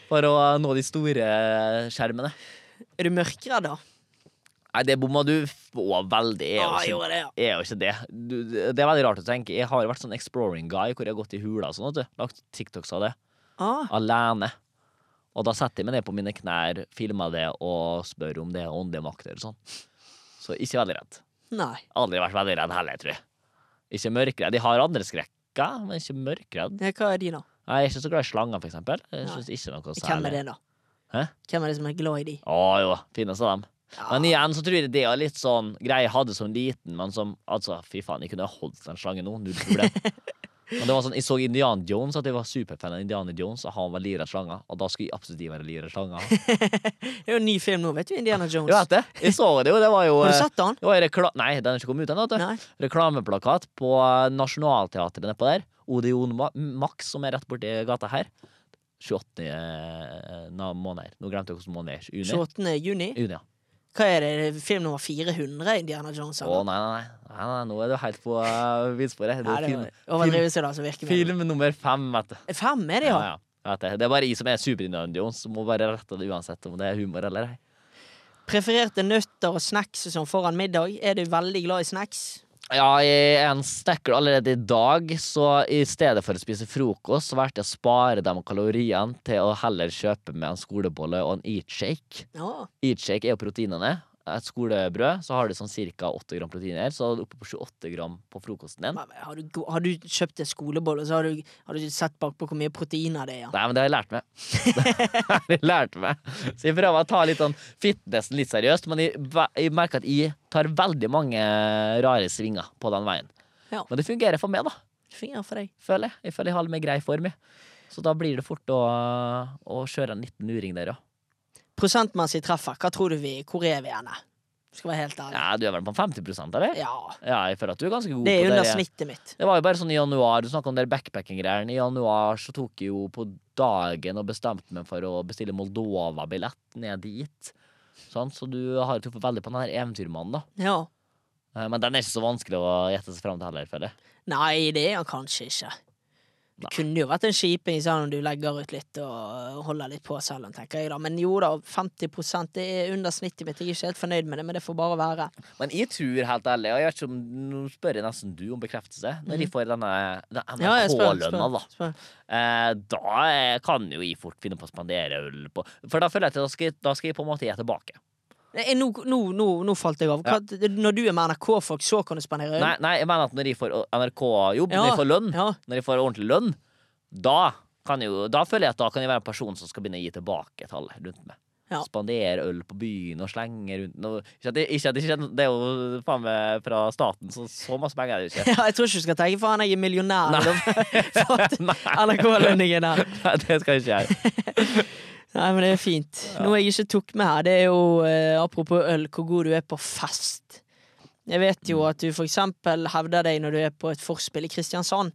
for å nå de store skjermene. Er du mørkredd, da? Nei, det bomma du på veldig. Jeg er jo ikke, er jo ikke det. Du, det er veldig rart å tenke. Jeg har vært sånn exploring guy hvor jeg har gått i hula og sånn, vet du. Lagt TikToks av det. Ah, alene. Og da setter jeg meg ned på mine knær, filmer det og spør om det er åndelige makter sånn. Så ikke veldig redd. nei. Aldri vært veldig redd heller, tror jeg. Ikke mørkredd. Jeg har andre skrekker, men ikke mørkredd. Hva er de, da? Jeg er ikke så glad i slanger, for eksempel. Jeg synes ikke noe Hvem er det, da? Hæ? Hvem er det som er glad i de? Å jo, finnes av dem. Ja. Men igjen så tror jeg det er litt sånn greie jeg hadde som liten, men som Altså, fy faen, jeg kunne holdt den slangen nå. Null problem. Men det var sånn, Jeg så Indian Jones, at jeg var superfan av Indiana Jones, og han var livredd slanger. Og da skulle jeg absolutt ikke være livredd slanger. Det er jo en ny film nå, vet du. Indiana Jones. Jeg vet det. Jeg så det jo. Det var jo Har du eh, sett den? Nei, den er ikke kommet ut ennå. Reklameplakat på eh, Nationaltheatret nedpå der. Odeon Max, som er rett borti gata her. 28. eh, måneder. Nå glemte jeg hvilken måned det er. Juni? 28. juni. Juni, ja. Hva er det? Film nummer 400? Indiana Jones? Å, nei, nei, nei. nei. Nå er du helt på uh, villsporet. Film, det. film nummer fem, vet du. Fem er det, Ja, ja. ja. Det. er bare jeg som er super-Indiana Jones, som må bare rette det uansett om det er humor eller ei. Prefererte nøtter og snacks som foran middag. Er du veldig glad i snacks? Ja, jeg er en snacker allerede i dag, så i stedet for å spise frokost, så valgte jeg å spare de kaloriene til å heller kjøpe med en skolebolle og en eat shake. Ja. Eat shake er jo proteinene. Et skolebrød, så har du sånn ca. 8 gram proteiner, så er du oppe på 28 gram på frokosten din. Men Har du, har du kjøpt en skolebolle, så har du, har du sett bakpå hvor mye proteiner det er? Ja. Nei, men det har jeg lært meg. det har jeg lært meg. Så jeg prøver å ta litt sånn fitnessen litt seriøst, men jeg, jeg merker at jeg tar veldig mange rare svinger på den veien. Ja. Men det fungerer for meg, da. Det fungerer for deg. føler jeg. Jeg føler jeg har med grei form. jeg. Så da blir det fort å, å kjøre en liten luring der, ja. Prosentmessig treffer. Hva tror du vi Hvor er vi henne? Skal være helt ærlig. ja. Du er vel på 50% eller? Ja. Ja, jeg føler at du er ganske god Det er på under snittet mitt. Det var jo bare sånn i januar, du snakka om de backpacking-greiene. I januar så tok jeg jo på dagen og bestemte meg for å bestille Moldova-billett ned dit. Sånn, så du har jo truffet veldig på den her eventyrmannen, da. Ja. Eh, Men den er ikke så vanskelig å gjette seg fram til heller, føler jeg. Nei, det er han kanskje ikke. Det kunne jo vært en skiping sånn om du legger ut litt og holder litt på selv tenker jeg da. Men jo da, 50 det er under snittet mitt. Jeg er ikke helt fornøyd med det, men det får bare være. Men jeg tror helt ærlig, og jeg vet ikke om Nå spør jeg nesten du om bekreftelse. Når jeg får denne denne Mhm. NRK-lønna, da. spør. Eh, da eh, kan jo jeg fort finne på å spandere øl på For da føler jeg at da skal, da skal jeg på en måte gi tilbake. Nei, Nå, nå, nå, nå falt jeg av. Hva, Når du er med NRK-folk, så kan du spandere øl? Nei, nei, jeg mener at når de får NRK-jobb, Ja, når de får lønn, ja. når de får ordentlig lønn, da jo, da føler jeg at da kan jeg være en person som skal begynne å gi tilbake til alle rundt meg. Ja. Spandere øl på byen og slenge rundt noe. Ikke at det, ikke at det, det er jo faen meg fra staten, så så masse penger er det ikke. Ja, jeg tror ikke du skal tenke faen, jeg er millionær. Nei. Nei, NRK-lønningen her. nei, det skal jeg ikke gjøre. Nei, men det er fint. Noe jeg ikke tok med her, det er jo eh, apropos øl, hvor god du er på fest. Jeg vet Mm. jo at du for eksempel hevder deg når du er på et forspill i Kristiansand.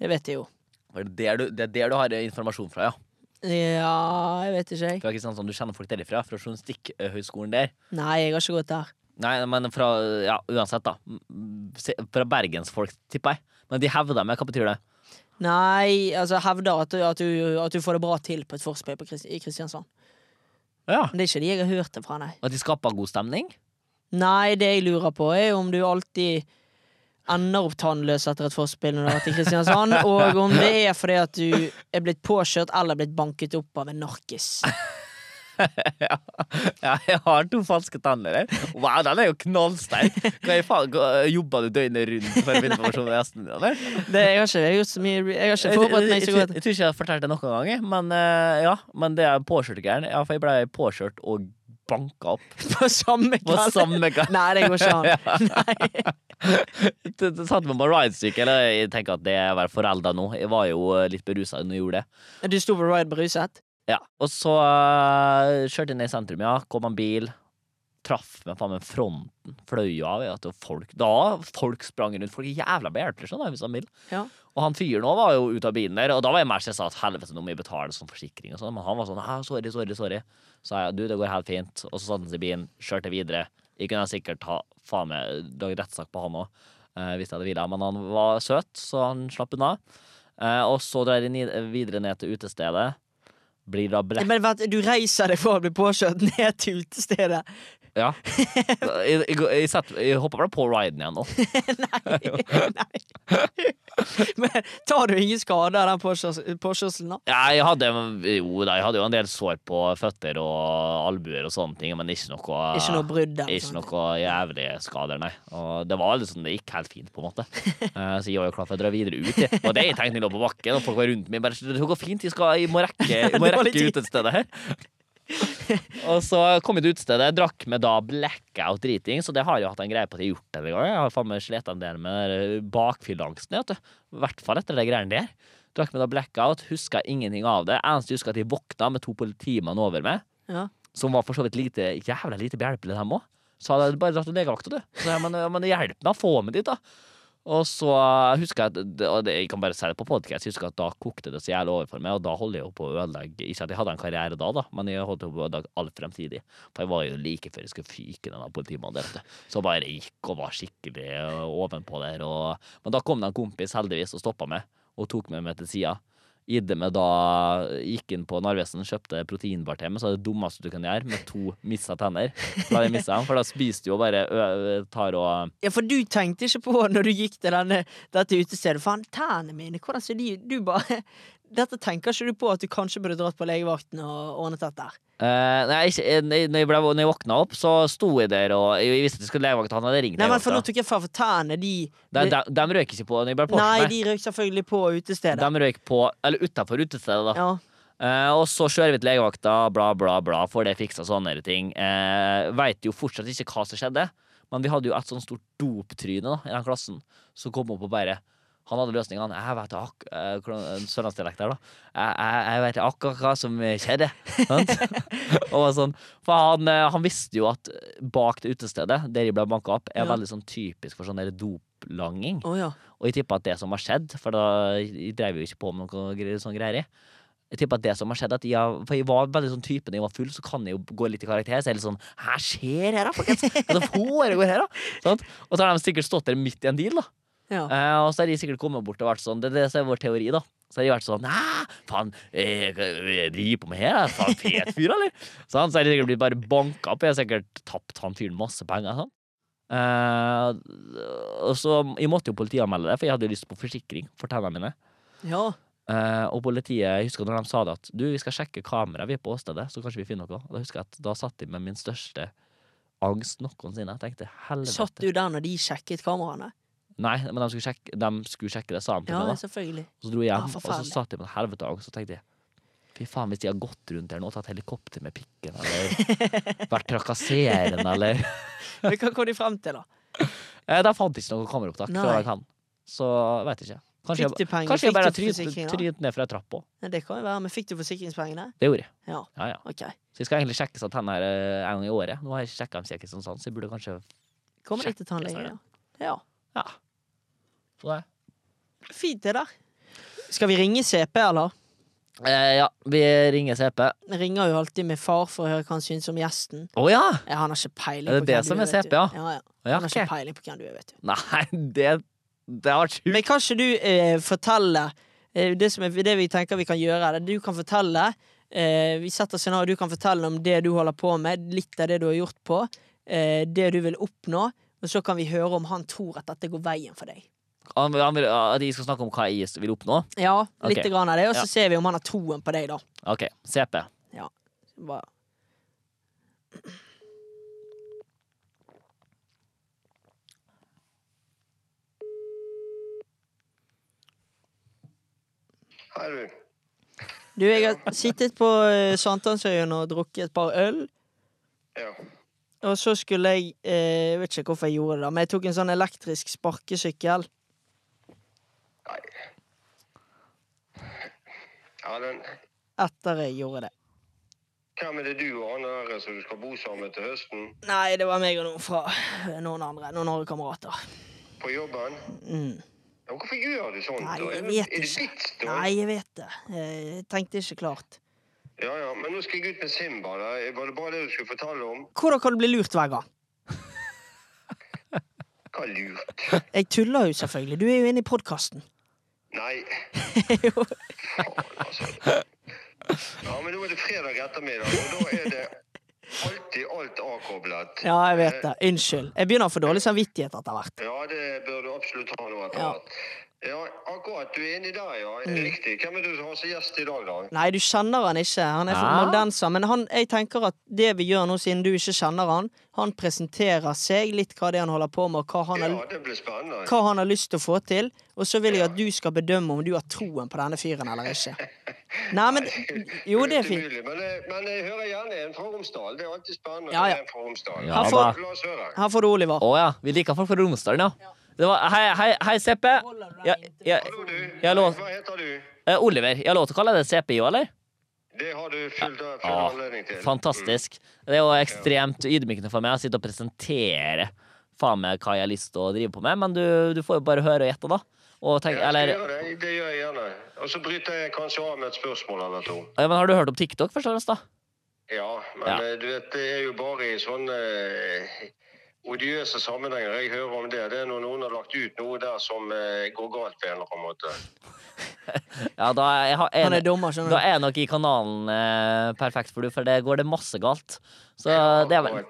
Det vet jeg jo. Det er der du, det er der du har informasjon fra, ja. Ja, jeg vet ikke, jeg. Fra Kristiansand, Du kjenner folk derifra? Fra Journalistikkhøgskolen der? Nei, jeg har ikke gått der. Nei, men fra Ja, uansett, da. Mm, Fra bergensfolk, tipper jeg. Men de hevder meg. Hva betyr det? Nei, altså hevder at du, at du, at du får det bra til på et forspill på i Kristiansand. Ja. Men det er ikke de jeg har hørt det fra, nei. At de skaper god stemning? Nei, det jeg lurer på, er om du alltid ender opp tannløs etter et forspill når du har vært i Kristiansand, og om det er fordi at du er blitt påkjørt eller blitt banket opp av en narkis. ja. jeg har to falske tenner her. Wow, den er jo knallsterk! Hva i faen, Jobber du døgnet rundt for å finne informasjon om gjestene dine? Det, jeg har ikke jeg har gjort så mye Jeg har ikke forberedt meg så godt. jeg tror ikke jeg har fortalt det noen gang, men eh, ja. Men det er påkjørt-gæren. Ja, for jeg ble påkjørt og banka opp På samme kveld. gang. Nei, det går ikke an. Nei. Det Satte meg ridesykkel. og Jeg tenker at det er å være forelder nå. Jeg var jo eh, litt berusa når jeg gjorde det. Du sto på ride beruset? Ja, Og så uh, kjørte jeg ned i sentrum, ja. Kom en bil. Traff meg faen meg fronten. Fløy av. ja, til folk, da folk sprang rundt. Folk er jævla behjelpelige han vil. Ja. Og han fyren òg var jo ute av bilen der, og da var jeg mer stressa at helvete, nå må jeg betale sånn forsikring og sånn. Men han var sånn «Ah, sorry, sorry, sorry. Så sa jeg du, det går helt fint. Og så satte han seg i bilen, kjørte videre. Jeg kunne sikkert ha faen meg lagd rettssak på han òg, hvis jeg hadde villet. Men han var søt, så han slapp unna. Uh, og så drar jeg videre ned til utestedet. Blir da black... Men vent, du reiser deg for å bli påkjørt ned til utestedet. Ja. Jeg, jeg, jeg, setter- jeg hopper vel på riden igjen nå. Men tar du ingen skade av den påkjørs- påkjørselen, da? Ja, jeg hadde, jo, jeg hadde jo en del sår på føtter og albuer og sånne ting, men ikke noe Ikke noe brudd Ikke noe jævlige skader, nei. Og det var liksom, det gikk helt fint, på en måte. Eh, så jeg var jo klar for å dra videre ut. Jeg. Og det jeg tenkte jeg lå på bakken, og folk var rundt meg. Bare, det går fint, jeg, skal, jeg må rekke, jeg må rekke ut et sted her. og så kom jeg til utestedet, drakk med da blackout driting, så det har jeg hatt en greie på at jeg har gjort det en gang. Jeg har faen meg slitt en del med bakfylleangsten, bakfyllangsten, vet du. I hvert fall etter de greiene der. Drakk med da blackout, huska ingenting av det. Eneste jeg husker at jeg våkna med to politimann over meg Ja. som var for så vidt lite, jævla lite behjelpelig, dem òg. Så hadde jeg bare dratt til legevakta, du. Så jeg, men, men hjelp meg å få meg dit, da. Og så husker jeg og det, Jeg kan bare si det på podcast, jeg husker at da kokte det så jævlig over for meg, og da holdt jeg jo på å ødelegge Ikke at jeg hadde en karriere da, da, men jeg holdt på å ødelegge alt fremtidig. For jeg var jo like før jeg skulle fyke denne politimannen der. Så bare gikk og var skikkelig ovenpå der. Og, men da kom det en kompis heldigvis og stoppa meg, og tok meg med til sida. Idde meg da gikk inn på Narvesen, kjøpte proteinbar til meg, så er det dummeste du kan gjøre, med to missa tenner. Da jeg mistet dem, for da spiser du jo bare tar og Ja, for du tenkte ikke på når du gikk til denne, dette utestedet Faen, tennene mine, hvordan ser de? Du bare Dette tenker ikke du på at du kanskje burde dratt på legevakten og ordnet dette? Eh, nei, ikke, eh, når, jeg ble, når jeg våkna opp, så sto jeg der og jeg visste at jeg skulle legevakt. Han hadde ringt Nei, men for nå tok jeg faen for tærne, de De, de, de røyk ikke på når jeg ble Nei, de røyk selvfølgelig på utestedet. De røyk på, eller utafor utestedet, da. Ja. Uh, og så kjører vi til legevakta, bla, bla, bla, får det fiksa sånne ting. Uh, Veit jo fortsatt ikke hva som skjedde, men vi hadde jo et sånn stort doptryne da, i den klassen som kom opp og bare han hadde løsningene. Jeg vet ak eh, Sørlandsdialekt der, da. Jeg, jeg, vet akkurat hva som skjedde. Og sånn, for han, eh, han visste jo at bak det utestedet, der de ble banka opp, er Ja. veldig sånn typisk for sånn der doplanging. Oh, ja. Og jeg tipper at det som har skjedd, for da jeg drev jo ikke på med noe sånn greier i. Jeg tipper at det som har skjedd, at jeg, for jeg var veldig sånn type når jeg var full, så kan jeg jo gå litt i karakter. Så jeg er litt sånn Hva skjer her, da, folkens? Hva det foregår her, da? Sånn? Og så har de sikkert stått der midt i en deal, da. Ja. Eh, og så har de sikkert kommet bort og vært sånn Det det er vår teori, da. Så har de vært sånn Næ, faen, eh, driver på med her? Er Faen, fet fyr, eller? Sånn, så har de sikkert blitt bare banka opp. Jeg har sikkert tapt han fyren masse penger. Sånn. Eh, og så Jeg måtte jo politianmelde det, for jeg hadde jo lyst på forsikring for tennene mine. ja. Eh, og politiet, jeg husker når de sa det at du, vi skal sjekke kameraet, vi er på åstedet, så kanskje vi finner noe. Da husker jeg at da satt de med min største angst noensinne. Jeg tenkte helvete. Satt du der når de sjekket kameraene? Nei, men de skulle sjekke, de skulle sjekke det, sa de til Ja, meg. da selvfølgelig. Og så dro jeg hjem, hjem, og så satt jeg på en helvete og så tenkte jeg Fy faen, hvis de har gått rundt her nå og tatt helikopter med pikken, eller vært trakasserende, eller Men Hva kom de frem til, da? eh, De fant ikke noe kameraopptak fra Nei. jeg kan. Så veit ikke. Kanskje jeg, kanskje jeg bare trynet ned fra ei trapp. Ja, det kan jo være, men fikk du forsikringspengene? Det gjorde jeg. Ja, Ja, ja. Okay. Så jeg skal egentlig sjekke seg tenner eh, en gang i året. Nå har jeg ikke sjekka dem siden sånn så jeg burde kanskje Kommer litt til tannlegen, tannlege, ja. ja. Ja. jeg. Fint, det der. Skal vi ringe CP, eller? Eh, ja, vi ringer CP. Jeg ringer jo alltid med far for å høre hva han syns om gjesten. Å ja! Ja, han har ikke peiling Er det på det hvem som du er vet CP, du. ja? Ja, ja. Ja, Han har ikke ok. peiling på hvem du er, vet du. Nei, det Det har vært sjukt. Men kan ikke du eh, fortelle eh, det, som er, det vi tenker vi kan gjøre, er at du kan fortelle eh, Vi setter scenario, du kan fortelle om det du holder på med, litt av det du har gjort på, eh, det du vil oppnå, og så kan vi høre om han tror at dette går veien for deg. Han, han vil, at de skal snakke om hva jeg vil oppnå? Ja, litt okay. grann av det, og så Ja. ser vi om han har troen på deg, da. OK. CP. Bare. Hei, du. Du, jeg har sittet på eh, Sankthansøyen og drukket et par øl. Ja. Og så skulle jeg eh, Jeg vet ikke hvorfor jeg gjorde det, da, men jeg tok en sånn elektrisk sparkesykkel. Nei. Ja, den Etter jeg gjorde det. Hvem er det du og han der som du skal bo sammen med til høsten? Nei, det var meg og noen fra noen andre. Noen andre kamerater. På jobben? Mm. Ja, hvorfor gjør du sånt? Nei, jeg vet da? vet Er det vits, da? Nei, jeg vet det. Jeg tenkte ikke klart. Ja, ja, men nå skal jeg ut med Simba. Da. Var det bare det du skulle fortelle om? Hvordan kan du bli lurt hver gang? Hva lurt? Jeg tuller jo selvfølgelig. Du er jo inne i podkasten. Nei, Jo. altså. Ja, men nå er det fredag ettermiddag, og da er det alltid alt avkoblet. ja, jeg vet det. Unnskyld. Jeg begynner å få dårlig samvittighet etter hvert. Ja, det bør du absolutt ha nå etter hvert. Ja, akkurat. Du er inni der, ja. Riktig. Hvem er det du har som gjest i dag, da? Nei, du kjenner han ikke. Han er fra Ja. moldenser. Men han, jeg tenker at det vi gjør nå, siden du ikke kjenner han, han presenterer seg, litt hva det er han holder på med, og hva han har, Ja, har, hva han har lyst til å få til. Og så vil jeg at du skal bedømme om du har troen på denne fyren eller ikke. Nei, men Jo, det er fint. Men, men jeg hører gjerne en fra Romsdal. Det er alltid spennende. Ja, ja. En fra Romsdal. Ja. Her får du Oliver. Å ja. Vi liker folk fra Romsdalen, ja. Det var, hei, hei, hei, CP. Ja, ja. Jeg lov- Hva heter du? eh, Oliver, jeg har lov til å kalle deg CP òg, eller? Det har du full, Ja, anledning til. Fantastisk. Det er jo ekstremt ydmykende for meg å sitte og presentere faen meg hva jeg har lyst til å drive på med, men du, du får jo bare høre og gjette, da. Og tenk, Jeg eller, det. Det gjør jeg gjerne. Og så bryter jeg kanskje av med et spørsmål eller to. ja, men har du hørt om TikTok, først og fremst, da? Ja, men Ja. eh, du vet, det er jo bare i sånne eh, odiøse sammenhenger jeg hører om det. Det er når noen har lagt ut noe der som eh, går galt på en eller annen måte. Ja, da er, jeg, er, er dommer, da er jeg nok i kanalen eh, perfekt for du, for det går det masse galt. Så det er vel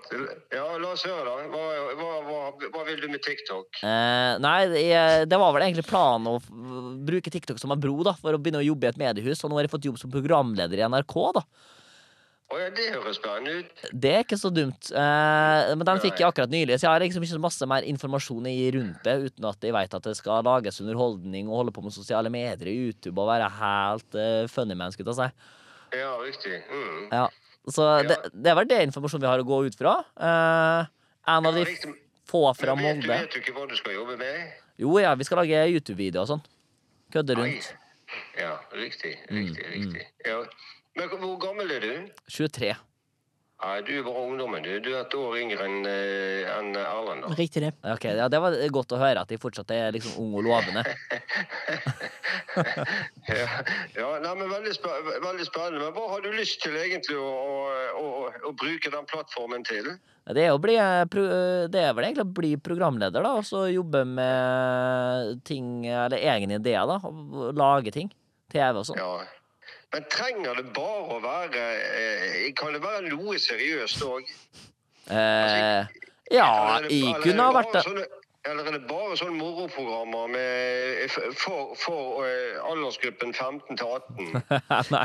Ja, la oss høre, da. Hva, hva, hva, hva vil du med TikTok? Eh, nei, det, det var vel egentlig planen å bruke TikTok som en bro da, for å begynne å jobbe i et mediehus. Og nå har jeg fått jobb som programleder i NRK. da. Å ja, det høres spennende ut. Det er ikke så dumt. Eh, men den fikk jeg akkurat nylig, så jeg har liksom ikke masse mer informasjon i rundt det, uten at jeg vet at det skal lages underholdning og holde på med sosiale medier og YouTube og være helt uh, funny man, skulle ta seg. Ja, riktig. Mm. Ja. Så det, det er vel det informasjonen vi har å gå ut fra. Eh, en av de riktig. få fra Molde. vet du ikke hva du skal jobbe med? Jo ja, vi skal lage YouTube-videoer og sånn. Kødde rundt. rundt. Ja, riktig. Mm, Riktig, riktig. Ja. Men hvor gammel er du? 23. Nei, du bare ungdommen, du. Du er et år yngre enn en Erlend, da. Riktig det. Ok, ja, Det var godt å høre at de fortsatt er liksom ung og lovende. Ja, ja nei, men veldig, spe veldig spennende. Men hva har du lyst til egentlig å, å, å, å bruke den plattformen til? Det er, å bli, eh, det er vel egentlig å bli programleder, da, og så jobbe med ting, eller egne ideer, da. Og lage ting. TV og sånn. Ja. Men trenger det bare å være eh, Kan det være noe seriøst òg? Eh, ja, jeg kunne ha vært det. Eller er det bare sånne moroprogrammer med, for, for eh, aldersgruppen 15 til 18? Nei.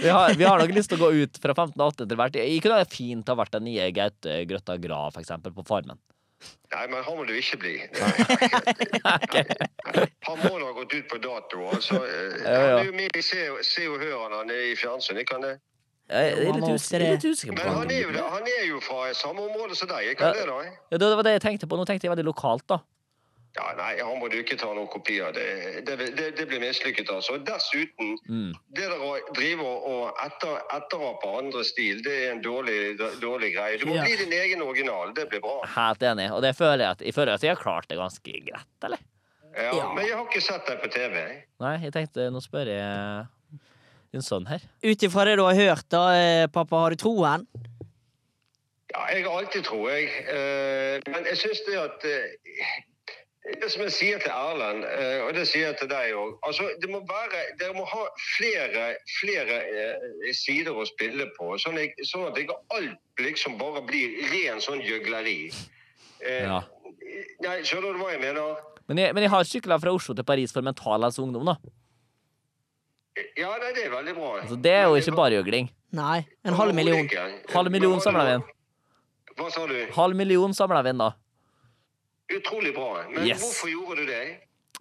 Vi har, vi har nok lyst til å gå ut fra 15 til 18 etter hvert. Jeg kunne ha fint ha vært den nye Gaute Grøtta Grav, eksempel, på Farmen. Nei, men han må du ikke bli. Han må da ha gått ut på dato. Altså. Han er jo med i Se Se og Hør han er i fjernsynet, kan det? Jeg er litt usikker på Men han er, jo, han er jo fra samme område som deg. Ikke Ja. det, da? Ja, det var det jeg tenkte på. Nå tenkte jeg veldig lokalt, da. Ja, Nei, han må du ikke ta noen kopi av. Det, det, det, det blir mislykket, altså. Dessuten, Mm. det der å drive og etter, etterape andre stil, det er en dårlig, dårlig greie. Du må Ja. bli din egen original. Det blir bra. Helt enig. Og det føler jeg at jeg føler at jeg har klart det ganske greit, eller? Ja, Ja. Men jeg har ikke sett deg på TV. jeg. Nei, jeg tenkte Nå spør jeg din sønn her. Ut ifra det du har hørt, da, eh, pappa, har du troen? Ja, jeg har alltid, tror jeg. Eh, Men jeg syns det at eh, Det som jeg sier til Erlend, eh, og det sier jeg til deg òg altså, det må være, Dere må ha flere, flere eh, sider å spille på, sånn, jeg, sånn at ikke alt liksom bare blir ren sånn gjøgleri. Eh, Ja. Nei, Skjønner du hva jeg mener? Men jeg, men jeg har sykla fra Oslo til Paris for Mental Helse Ungdom, da. Ja, nei, det er veldig bra. Altså, det er jo ikke bare gjøgling. Nei. En halv million. Halv million samla vi inn. Hva sa du? Halv million samla vi inn, da. Utrolig bra. Men Yes. hvorfor gjorde du det?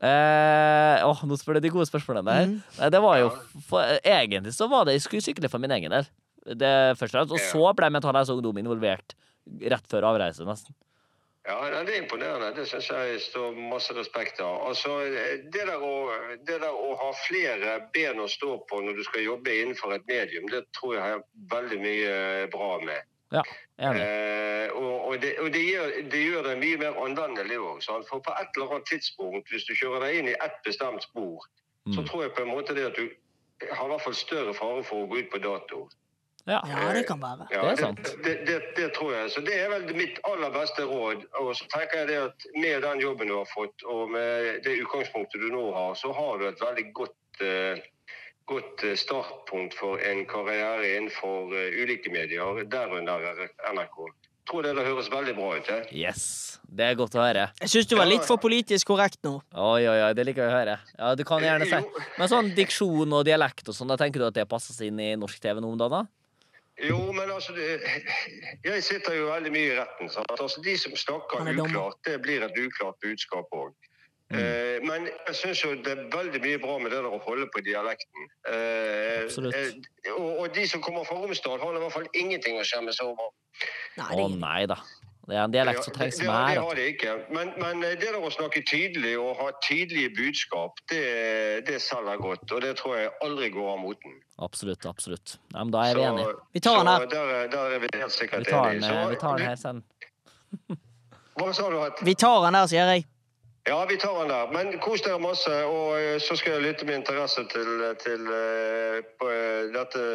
Eh, åh, nå spør du de gode spørsmålene der. Mm. Det var jo for, Egentlig så var det jeg skulle sykle for min egen del. Det første, og så ble Mental Helse Ungdom involvert rett før avreise, nesten. Ja, Det er imponerende. Det syns jeg står masse respekt av. Altså, det der, å, det der å ha flere ben å stå på når du skal jobbe innenfor et medium, det tror jeg har veldig mye bra med. Ja. Eh, og og, det, og det, gjør, det gjør det mye mer anvendelig òg. For på et eller annet tidspunkt, hvis du kjører deg inn i ett bestemt spor, så Mm. tror jeg på en måte det at du har i hvert fall større fare for å gå ut på dato. Ja. Ja, det kan være. Ja, Det er sant. Det, det, det tror jeg. Så det er vel mitt aller beste råd. Og så tenker jeg det at med den jobben du har fått, og med det utgangspunktet du nå har, så har du et veldig godt, eh, godt eh, startpunkt for en karriere innenfor eh, ulike medier, derunder NRK. Jeg tror det, det høres veldig bra ut. Eh? Yes. Det er godt å høre. Jeg syns du var litt for politisk korrekt nå. Oi, oi, oi, det liker jeg å høre. Ja, du kan gjerne si. Men sånn diksjon og dialekt og sånn, da tenker du at det passer seg inn i norsk TV nå om dagen? da? Jo, men altså det, Jeg sitter jo veldig mye i retten. Sant? Altså, de som snakker er uklart, det blir et uklart budskap òg. Mm. Eh, men jeg syns jo det er veldig mye bra med det der å holde på dialekten. Eh, Absolutt. eh, og, de som kommer fra Romsdal, har i hvert fall ingenting å skjemme seg over. Nei, Å nei da. Det er en dialekt som trengs mer. det det har de ikke. Men, men det der å snakke tydelig og ha tydelige budskap, det, det selger godt. Og det tror jeg aldri går av moten. Absolutt, absolutt. Ja, men da er vi enige. Vi tar den her. Der, der er vi helt sikkert tar den, enige. vi tar den her sen. Hva sa du? At? Vi tar han der, sier jeg. Ja, vi tar den der. Men kos dere masse, og eh, så skal jeg lytte med interesse til, til eh, på, eh, dette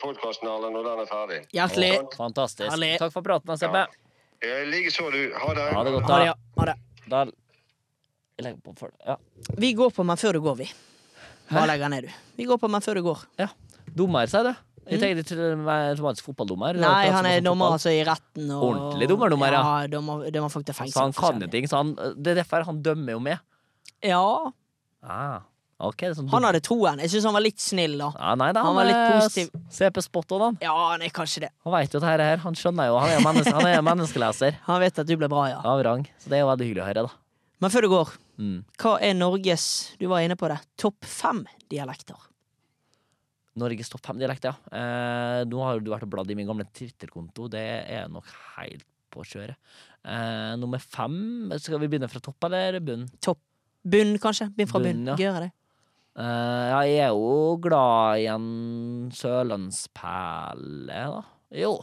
podkasten når den er ferdig. Hjertelig. Sant? Fantastisk. Herlig. Takk for praten, Seppe. Ja. Likeså, du. Ha det. Ha det godt, Ha det, da. ja. Ha det. da. Jeg legger på for Ja. Vi går på meg før du går, vi. Bare legger ned, du. Vi går på meg før du går. ja. Dummer seg, du? Jeg tenkte til automatisk fotballdommer. Mm. Nei, han er dommer altså i retten. Og, Ordentlig dommer, dommer, ja. ja. Dommer, dommer folk til fengsel. Så han kan jo ting, så han, det er derfor han dømmer jo med. Ja, Ah, okay, sånn han hadde troen. Jeg syns han var litt snill, da. ja, Nei da, han var litt positiv. s- CP spot on, han. Ja, han er kanskje det. Han veit jo det her. Han skjønner jo. Han er menneske, han er menneskeleser Han vet at du ble bra, ja. av rang. Så det er jo veldig hyggelig å høre, da. Men før du går, Mm. hva er Norges Du var inne på det. Topp fem dialekter. Norges topp fem-dialekt, ja. Eh, nå har du vært og bladd i min gamle Twitter-konto. Det er nok helt på kjøret. Eh, nummer fem Skal vi begynne fra topp eller bunn? Bunn, kanskje? Begynn fra bunn. Bunn, ja. Gjør jeg det? Eh, ja, jeg er jo glad i en sørlandsperle, da. Jo.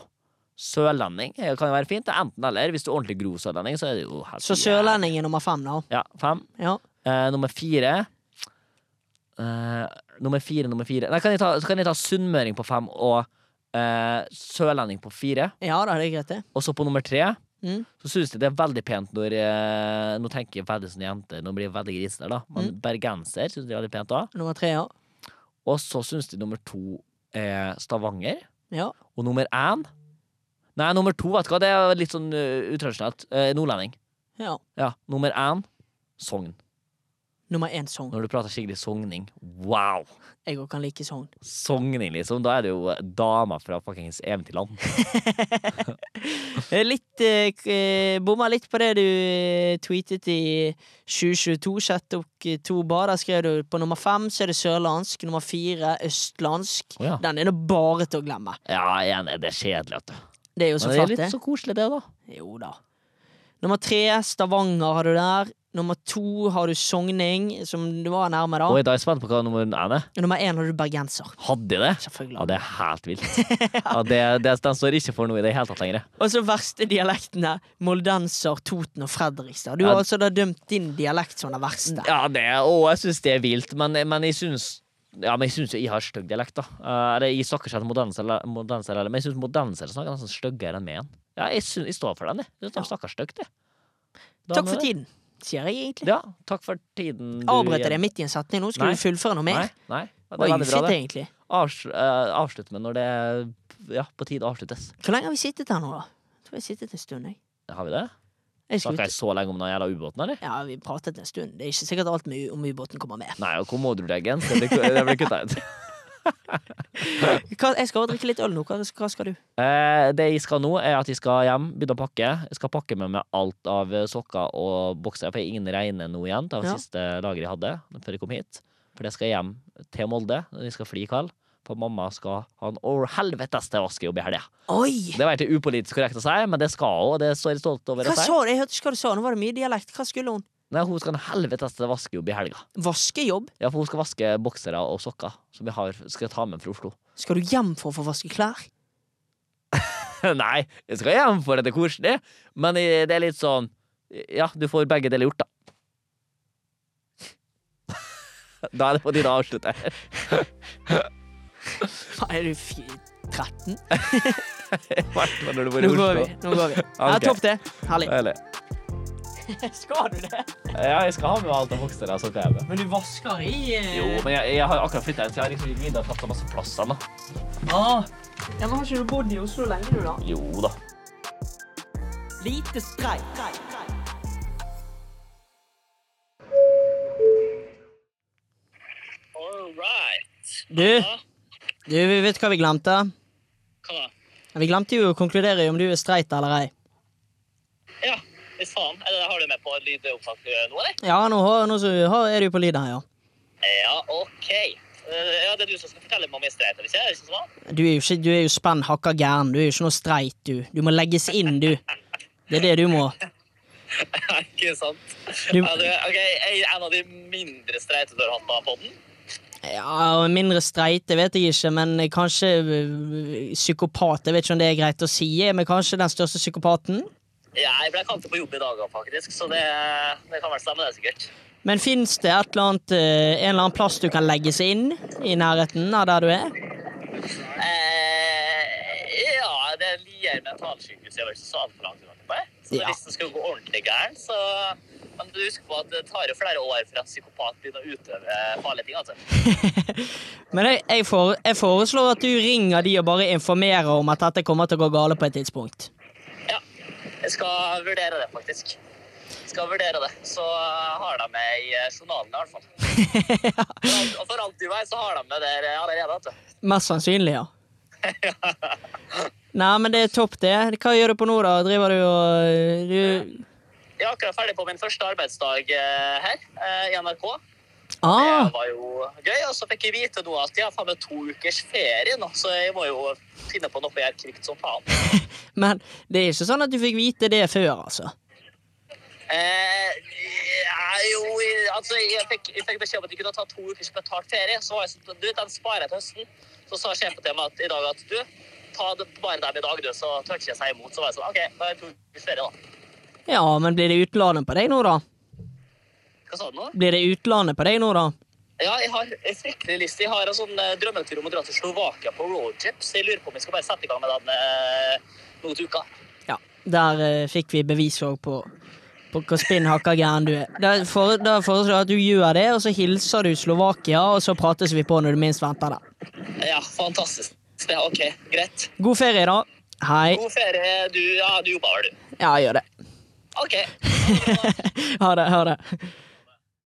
Sørlending det kan jo være fint. Enten eller. Hvis du er ordentlig grov sørlending, så er det jo helt Så sørlending er nummer fem, da. Ja, fem. Ja. Eh, nummer fire eh, Nummer fire, nummer fire Nei, kan ta, så kan jeg ta sunnmøring på fem og eh, sørlending på fire. ja da, er det greit, det. Og så på nummer tre Mm. så syns jeg det er veldig pent når eh, Nå tenker jeg veldig sånn jente, nå blir jeg veldig grisete, da. Men Mm. bergenser syns jeg er veldig pent òg. Nummer tre, ja. Og så syns jeg nummer to er Stavanger. ja. Og nummer én Nei, nummer to, vet du hva, det er litt sånn uh, utradisjonelt. Uh, nordlending. ja. Ja. Nummer én Sogn. Nummer én Sogn. Når du prater skikkelig sogning. Wow! Jeg òg kan like Sogn. Sogning, liksom. Da er det jo dama fra fuckings Eventyrland. Er Litt eh, eh, Bomma litt på det du eh, tweetet i 2022, 6. oktober. Der skrev du på nummer fem så er det sørlandsk. Nummer fire østlandsk. Oh, ja. Den er nå bare til å glemme. Ja, igjen er det kjedelig, vet du. Det er jo så Men det er litt det. så koselig, det, da. Jo da. Nummer tre, Stavanger har du der. Nummer to har du Sogning, som du var nærme, da. Oi, da er jeg spent på hva nummer én er. Nummer én har du bergenser. Hadde jeg det? Selvfølgelig. Ja, det er helt vilt. Ja, det, det, den står ikke for noe i det hele tatt lenger. Og så verste dialektene. Moldenser, Toten og Fredrikstad. Du Ja. har altså da dømt din dialekt som den verste. Ja, det, å, jeg syns det er vilt, men, men jeg syns ja, men jeg syns jeg har stygg dialekt, da. Uh, jeg snakker ikke om eller- men jeg syns modensere snakker nesten styggere enn meg. Ja, jeg, syns, jeg står for den, jeg. Jeg Ja. De snakker stygt, jeg. Da Takk for det- tiden, sier jeg egentlig. Ja, takk for tiden. du- Avbrøt jeg midt i en setning nå? Skulle Nei. du fullføre noe mer? nei. Det Det var veldig bra, det. egentlig. Avs, uh, avslutt med når det er ja, på tide å avsluttes. Hvor lenge har vi sittet her nå, da? Jeg tror vi har sittet en stund, jeg. Har vi det? Snakka jeg så lenge om den jævla ubåten, eller? Ja, vi pratet en stund. Det er ikke sikkert alt om ubåten kommer med. Nei, og hvor må du legge den? det blir kutta ut. Hva, jeg skal drikke litt øl nå. Hva, hva skal du? Eh, det jeg skal nå, er at jeg skal hjem, begynne å pakke. Jeg skal pakke med meg alt av sokker og bokser. For jeg har ingen reine nå igjen. Det var Ja. siste lageret jeg hadde før jeg kom hit. For det skal hjem til Molde jeg skal fly i kveld. For mamma skal ha en over helvetes til vaskejobb i helga. Det var ikke upolitisk korrekt å si, men det skal hun, og det står jeg stolt over Hva å si. sa du? Jeg hørte ikke hva du sa. Nå var det mye dialekt. Hva skulle hun? Nei, hun skal en helveteste vaskejobb i helga. Vaskejobb? Ja, for hun skal vaske boksere og sokker som jeg har, skal ta med fra Oslo. Skal du hjem for å få vaske klær? Nei, jeg skal hjem for at det er koselig, men det er litt sånn Ja, du får begge deler gjort, da. Da er det på tide å avslutte. Hva, Er du fi- 13? I hvert fall når du bor i Nå går vi. Nå går vi. Ja, Ok. topp det. Herlig. Eller, Skal du det? ja, jeg skal ha med alt av og sokker hjemme. Men du vasker i eh, Jo, men jeg, jeg har akkurat flytta inn, så jeg har liksom ikke giddet å tatt så masse plass ennå. ah. Ja, men Har ikke du bodd i Oslo lenge, du, da? Jo da. Lite streik. All right. Du, du, vi vet hva vi glemte? Hva da? Vi glemte jo å konkludere i om du er streit eller ei. Ja, faen. Eller har du med på lydopptak nå, eller? Ja, nå, nå så, har- er du på lyd her, ja. Ja, OK. Eh, Ja, det er du som skal fortelle meg om jeg er streit, eller ikke? Sånn? Du er jo ikke, du er jo spenn hakka gæren. Du er jo ikke noe streit, du. Du må legges inn, du. Det er det du må. ikke sant? Du- Ja, du, ok, en av de mindre streite du har hatt på den Ja, Mindre streite vet jeg ikke, men kanskje øh, psykopat. Jeg vet ikke om det er greit å si, men kanskje den største psykopaten? Ja, jeg ble kalt på jobb i dag, faktisk, så det, det kan vel stemme, det sikkert. Men fins det et eller annet, eh, en eller annen plass du kan legges inn i nærheten av der du er? Eh, ja, det er Lier mentalsykehus. Jeg var ikke så altfor langt unna. Så Ja. hvis det skulle gå ordentlig gærent, så Men du husker på at det tar jo flere år for en psykopat begynner å utøve farlige ting. altså. Men jeg, jeg, for, jeg foreslår at du ringer de og bare informerer om at dette kommer til å gå gale på et tidspunkt. Ja, jeg skal vurdere det, faktisk. Jeg Skal vurdere det. Så har de med i eh, journalen, i hvert fall. For alt, og for alt du vet, så har de med det allerede. vet du. Mest sannsynlig, ja. Nei, men det er topp, det. Hva gjør du på nå, da? Driver du og eh, du... Jeg er akkurat ferdig på min første arbeidsdag eh, her eh, i NRK. Ah, Det var jo gøy. Og så fikk jeg vite nå at jeg har faen meg to ukers ferie nå, så jeg må jo finne på noe jeg kvikt som faen. men det er ikke sånn at du fikk vite det før, altså. Eh, ja, jo, altså, jeg fikk, jeg fikk beskjed om at jeg kunne ta to ukers betalt ferie. Så var jeg sånn, du, den sparer jeg til høsten. Så sa sjefen til meg at, i dag at du, ta det bare dem i dag, du, så tør ikke jeg si imot. Så var jeg sånn, OK, da er det to ukers ferie, da. Ja, men blir det utlandet på deg nå, da? Hva sa du nå? Blir det utlandet på deg nå, da? Ja, jeg har en fryktelig lyst. Jeg har en sånn eh, drømmetur om å dra til Slovakia på roadtrip, så jeg lurer på om jeg skal bare sette i gang med den eh, noen uker. Ja. Der eh, fikk vi bevis òg på, på hvor spinn hakka gæren du er. Da, for, foreslår jeg at du gjør det, og så hilser du Slovakia, og så prates vi på når du minst venter det. Ja, fantastisk. Ja, OK, greit. God ferie, da. Hei. God ferie. Du, ja, du jobber vel, du? Ja, jeg gjør det. OK. Ha det. Ha det.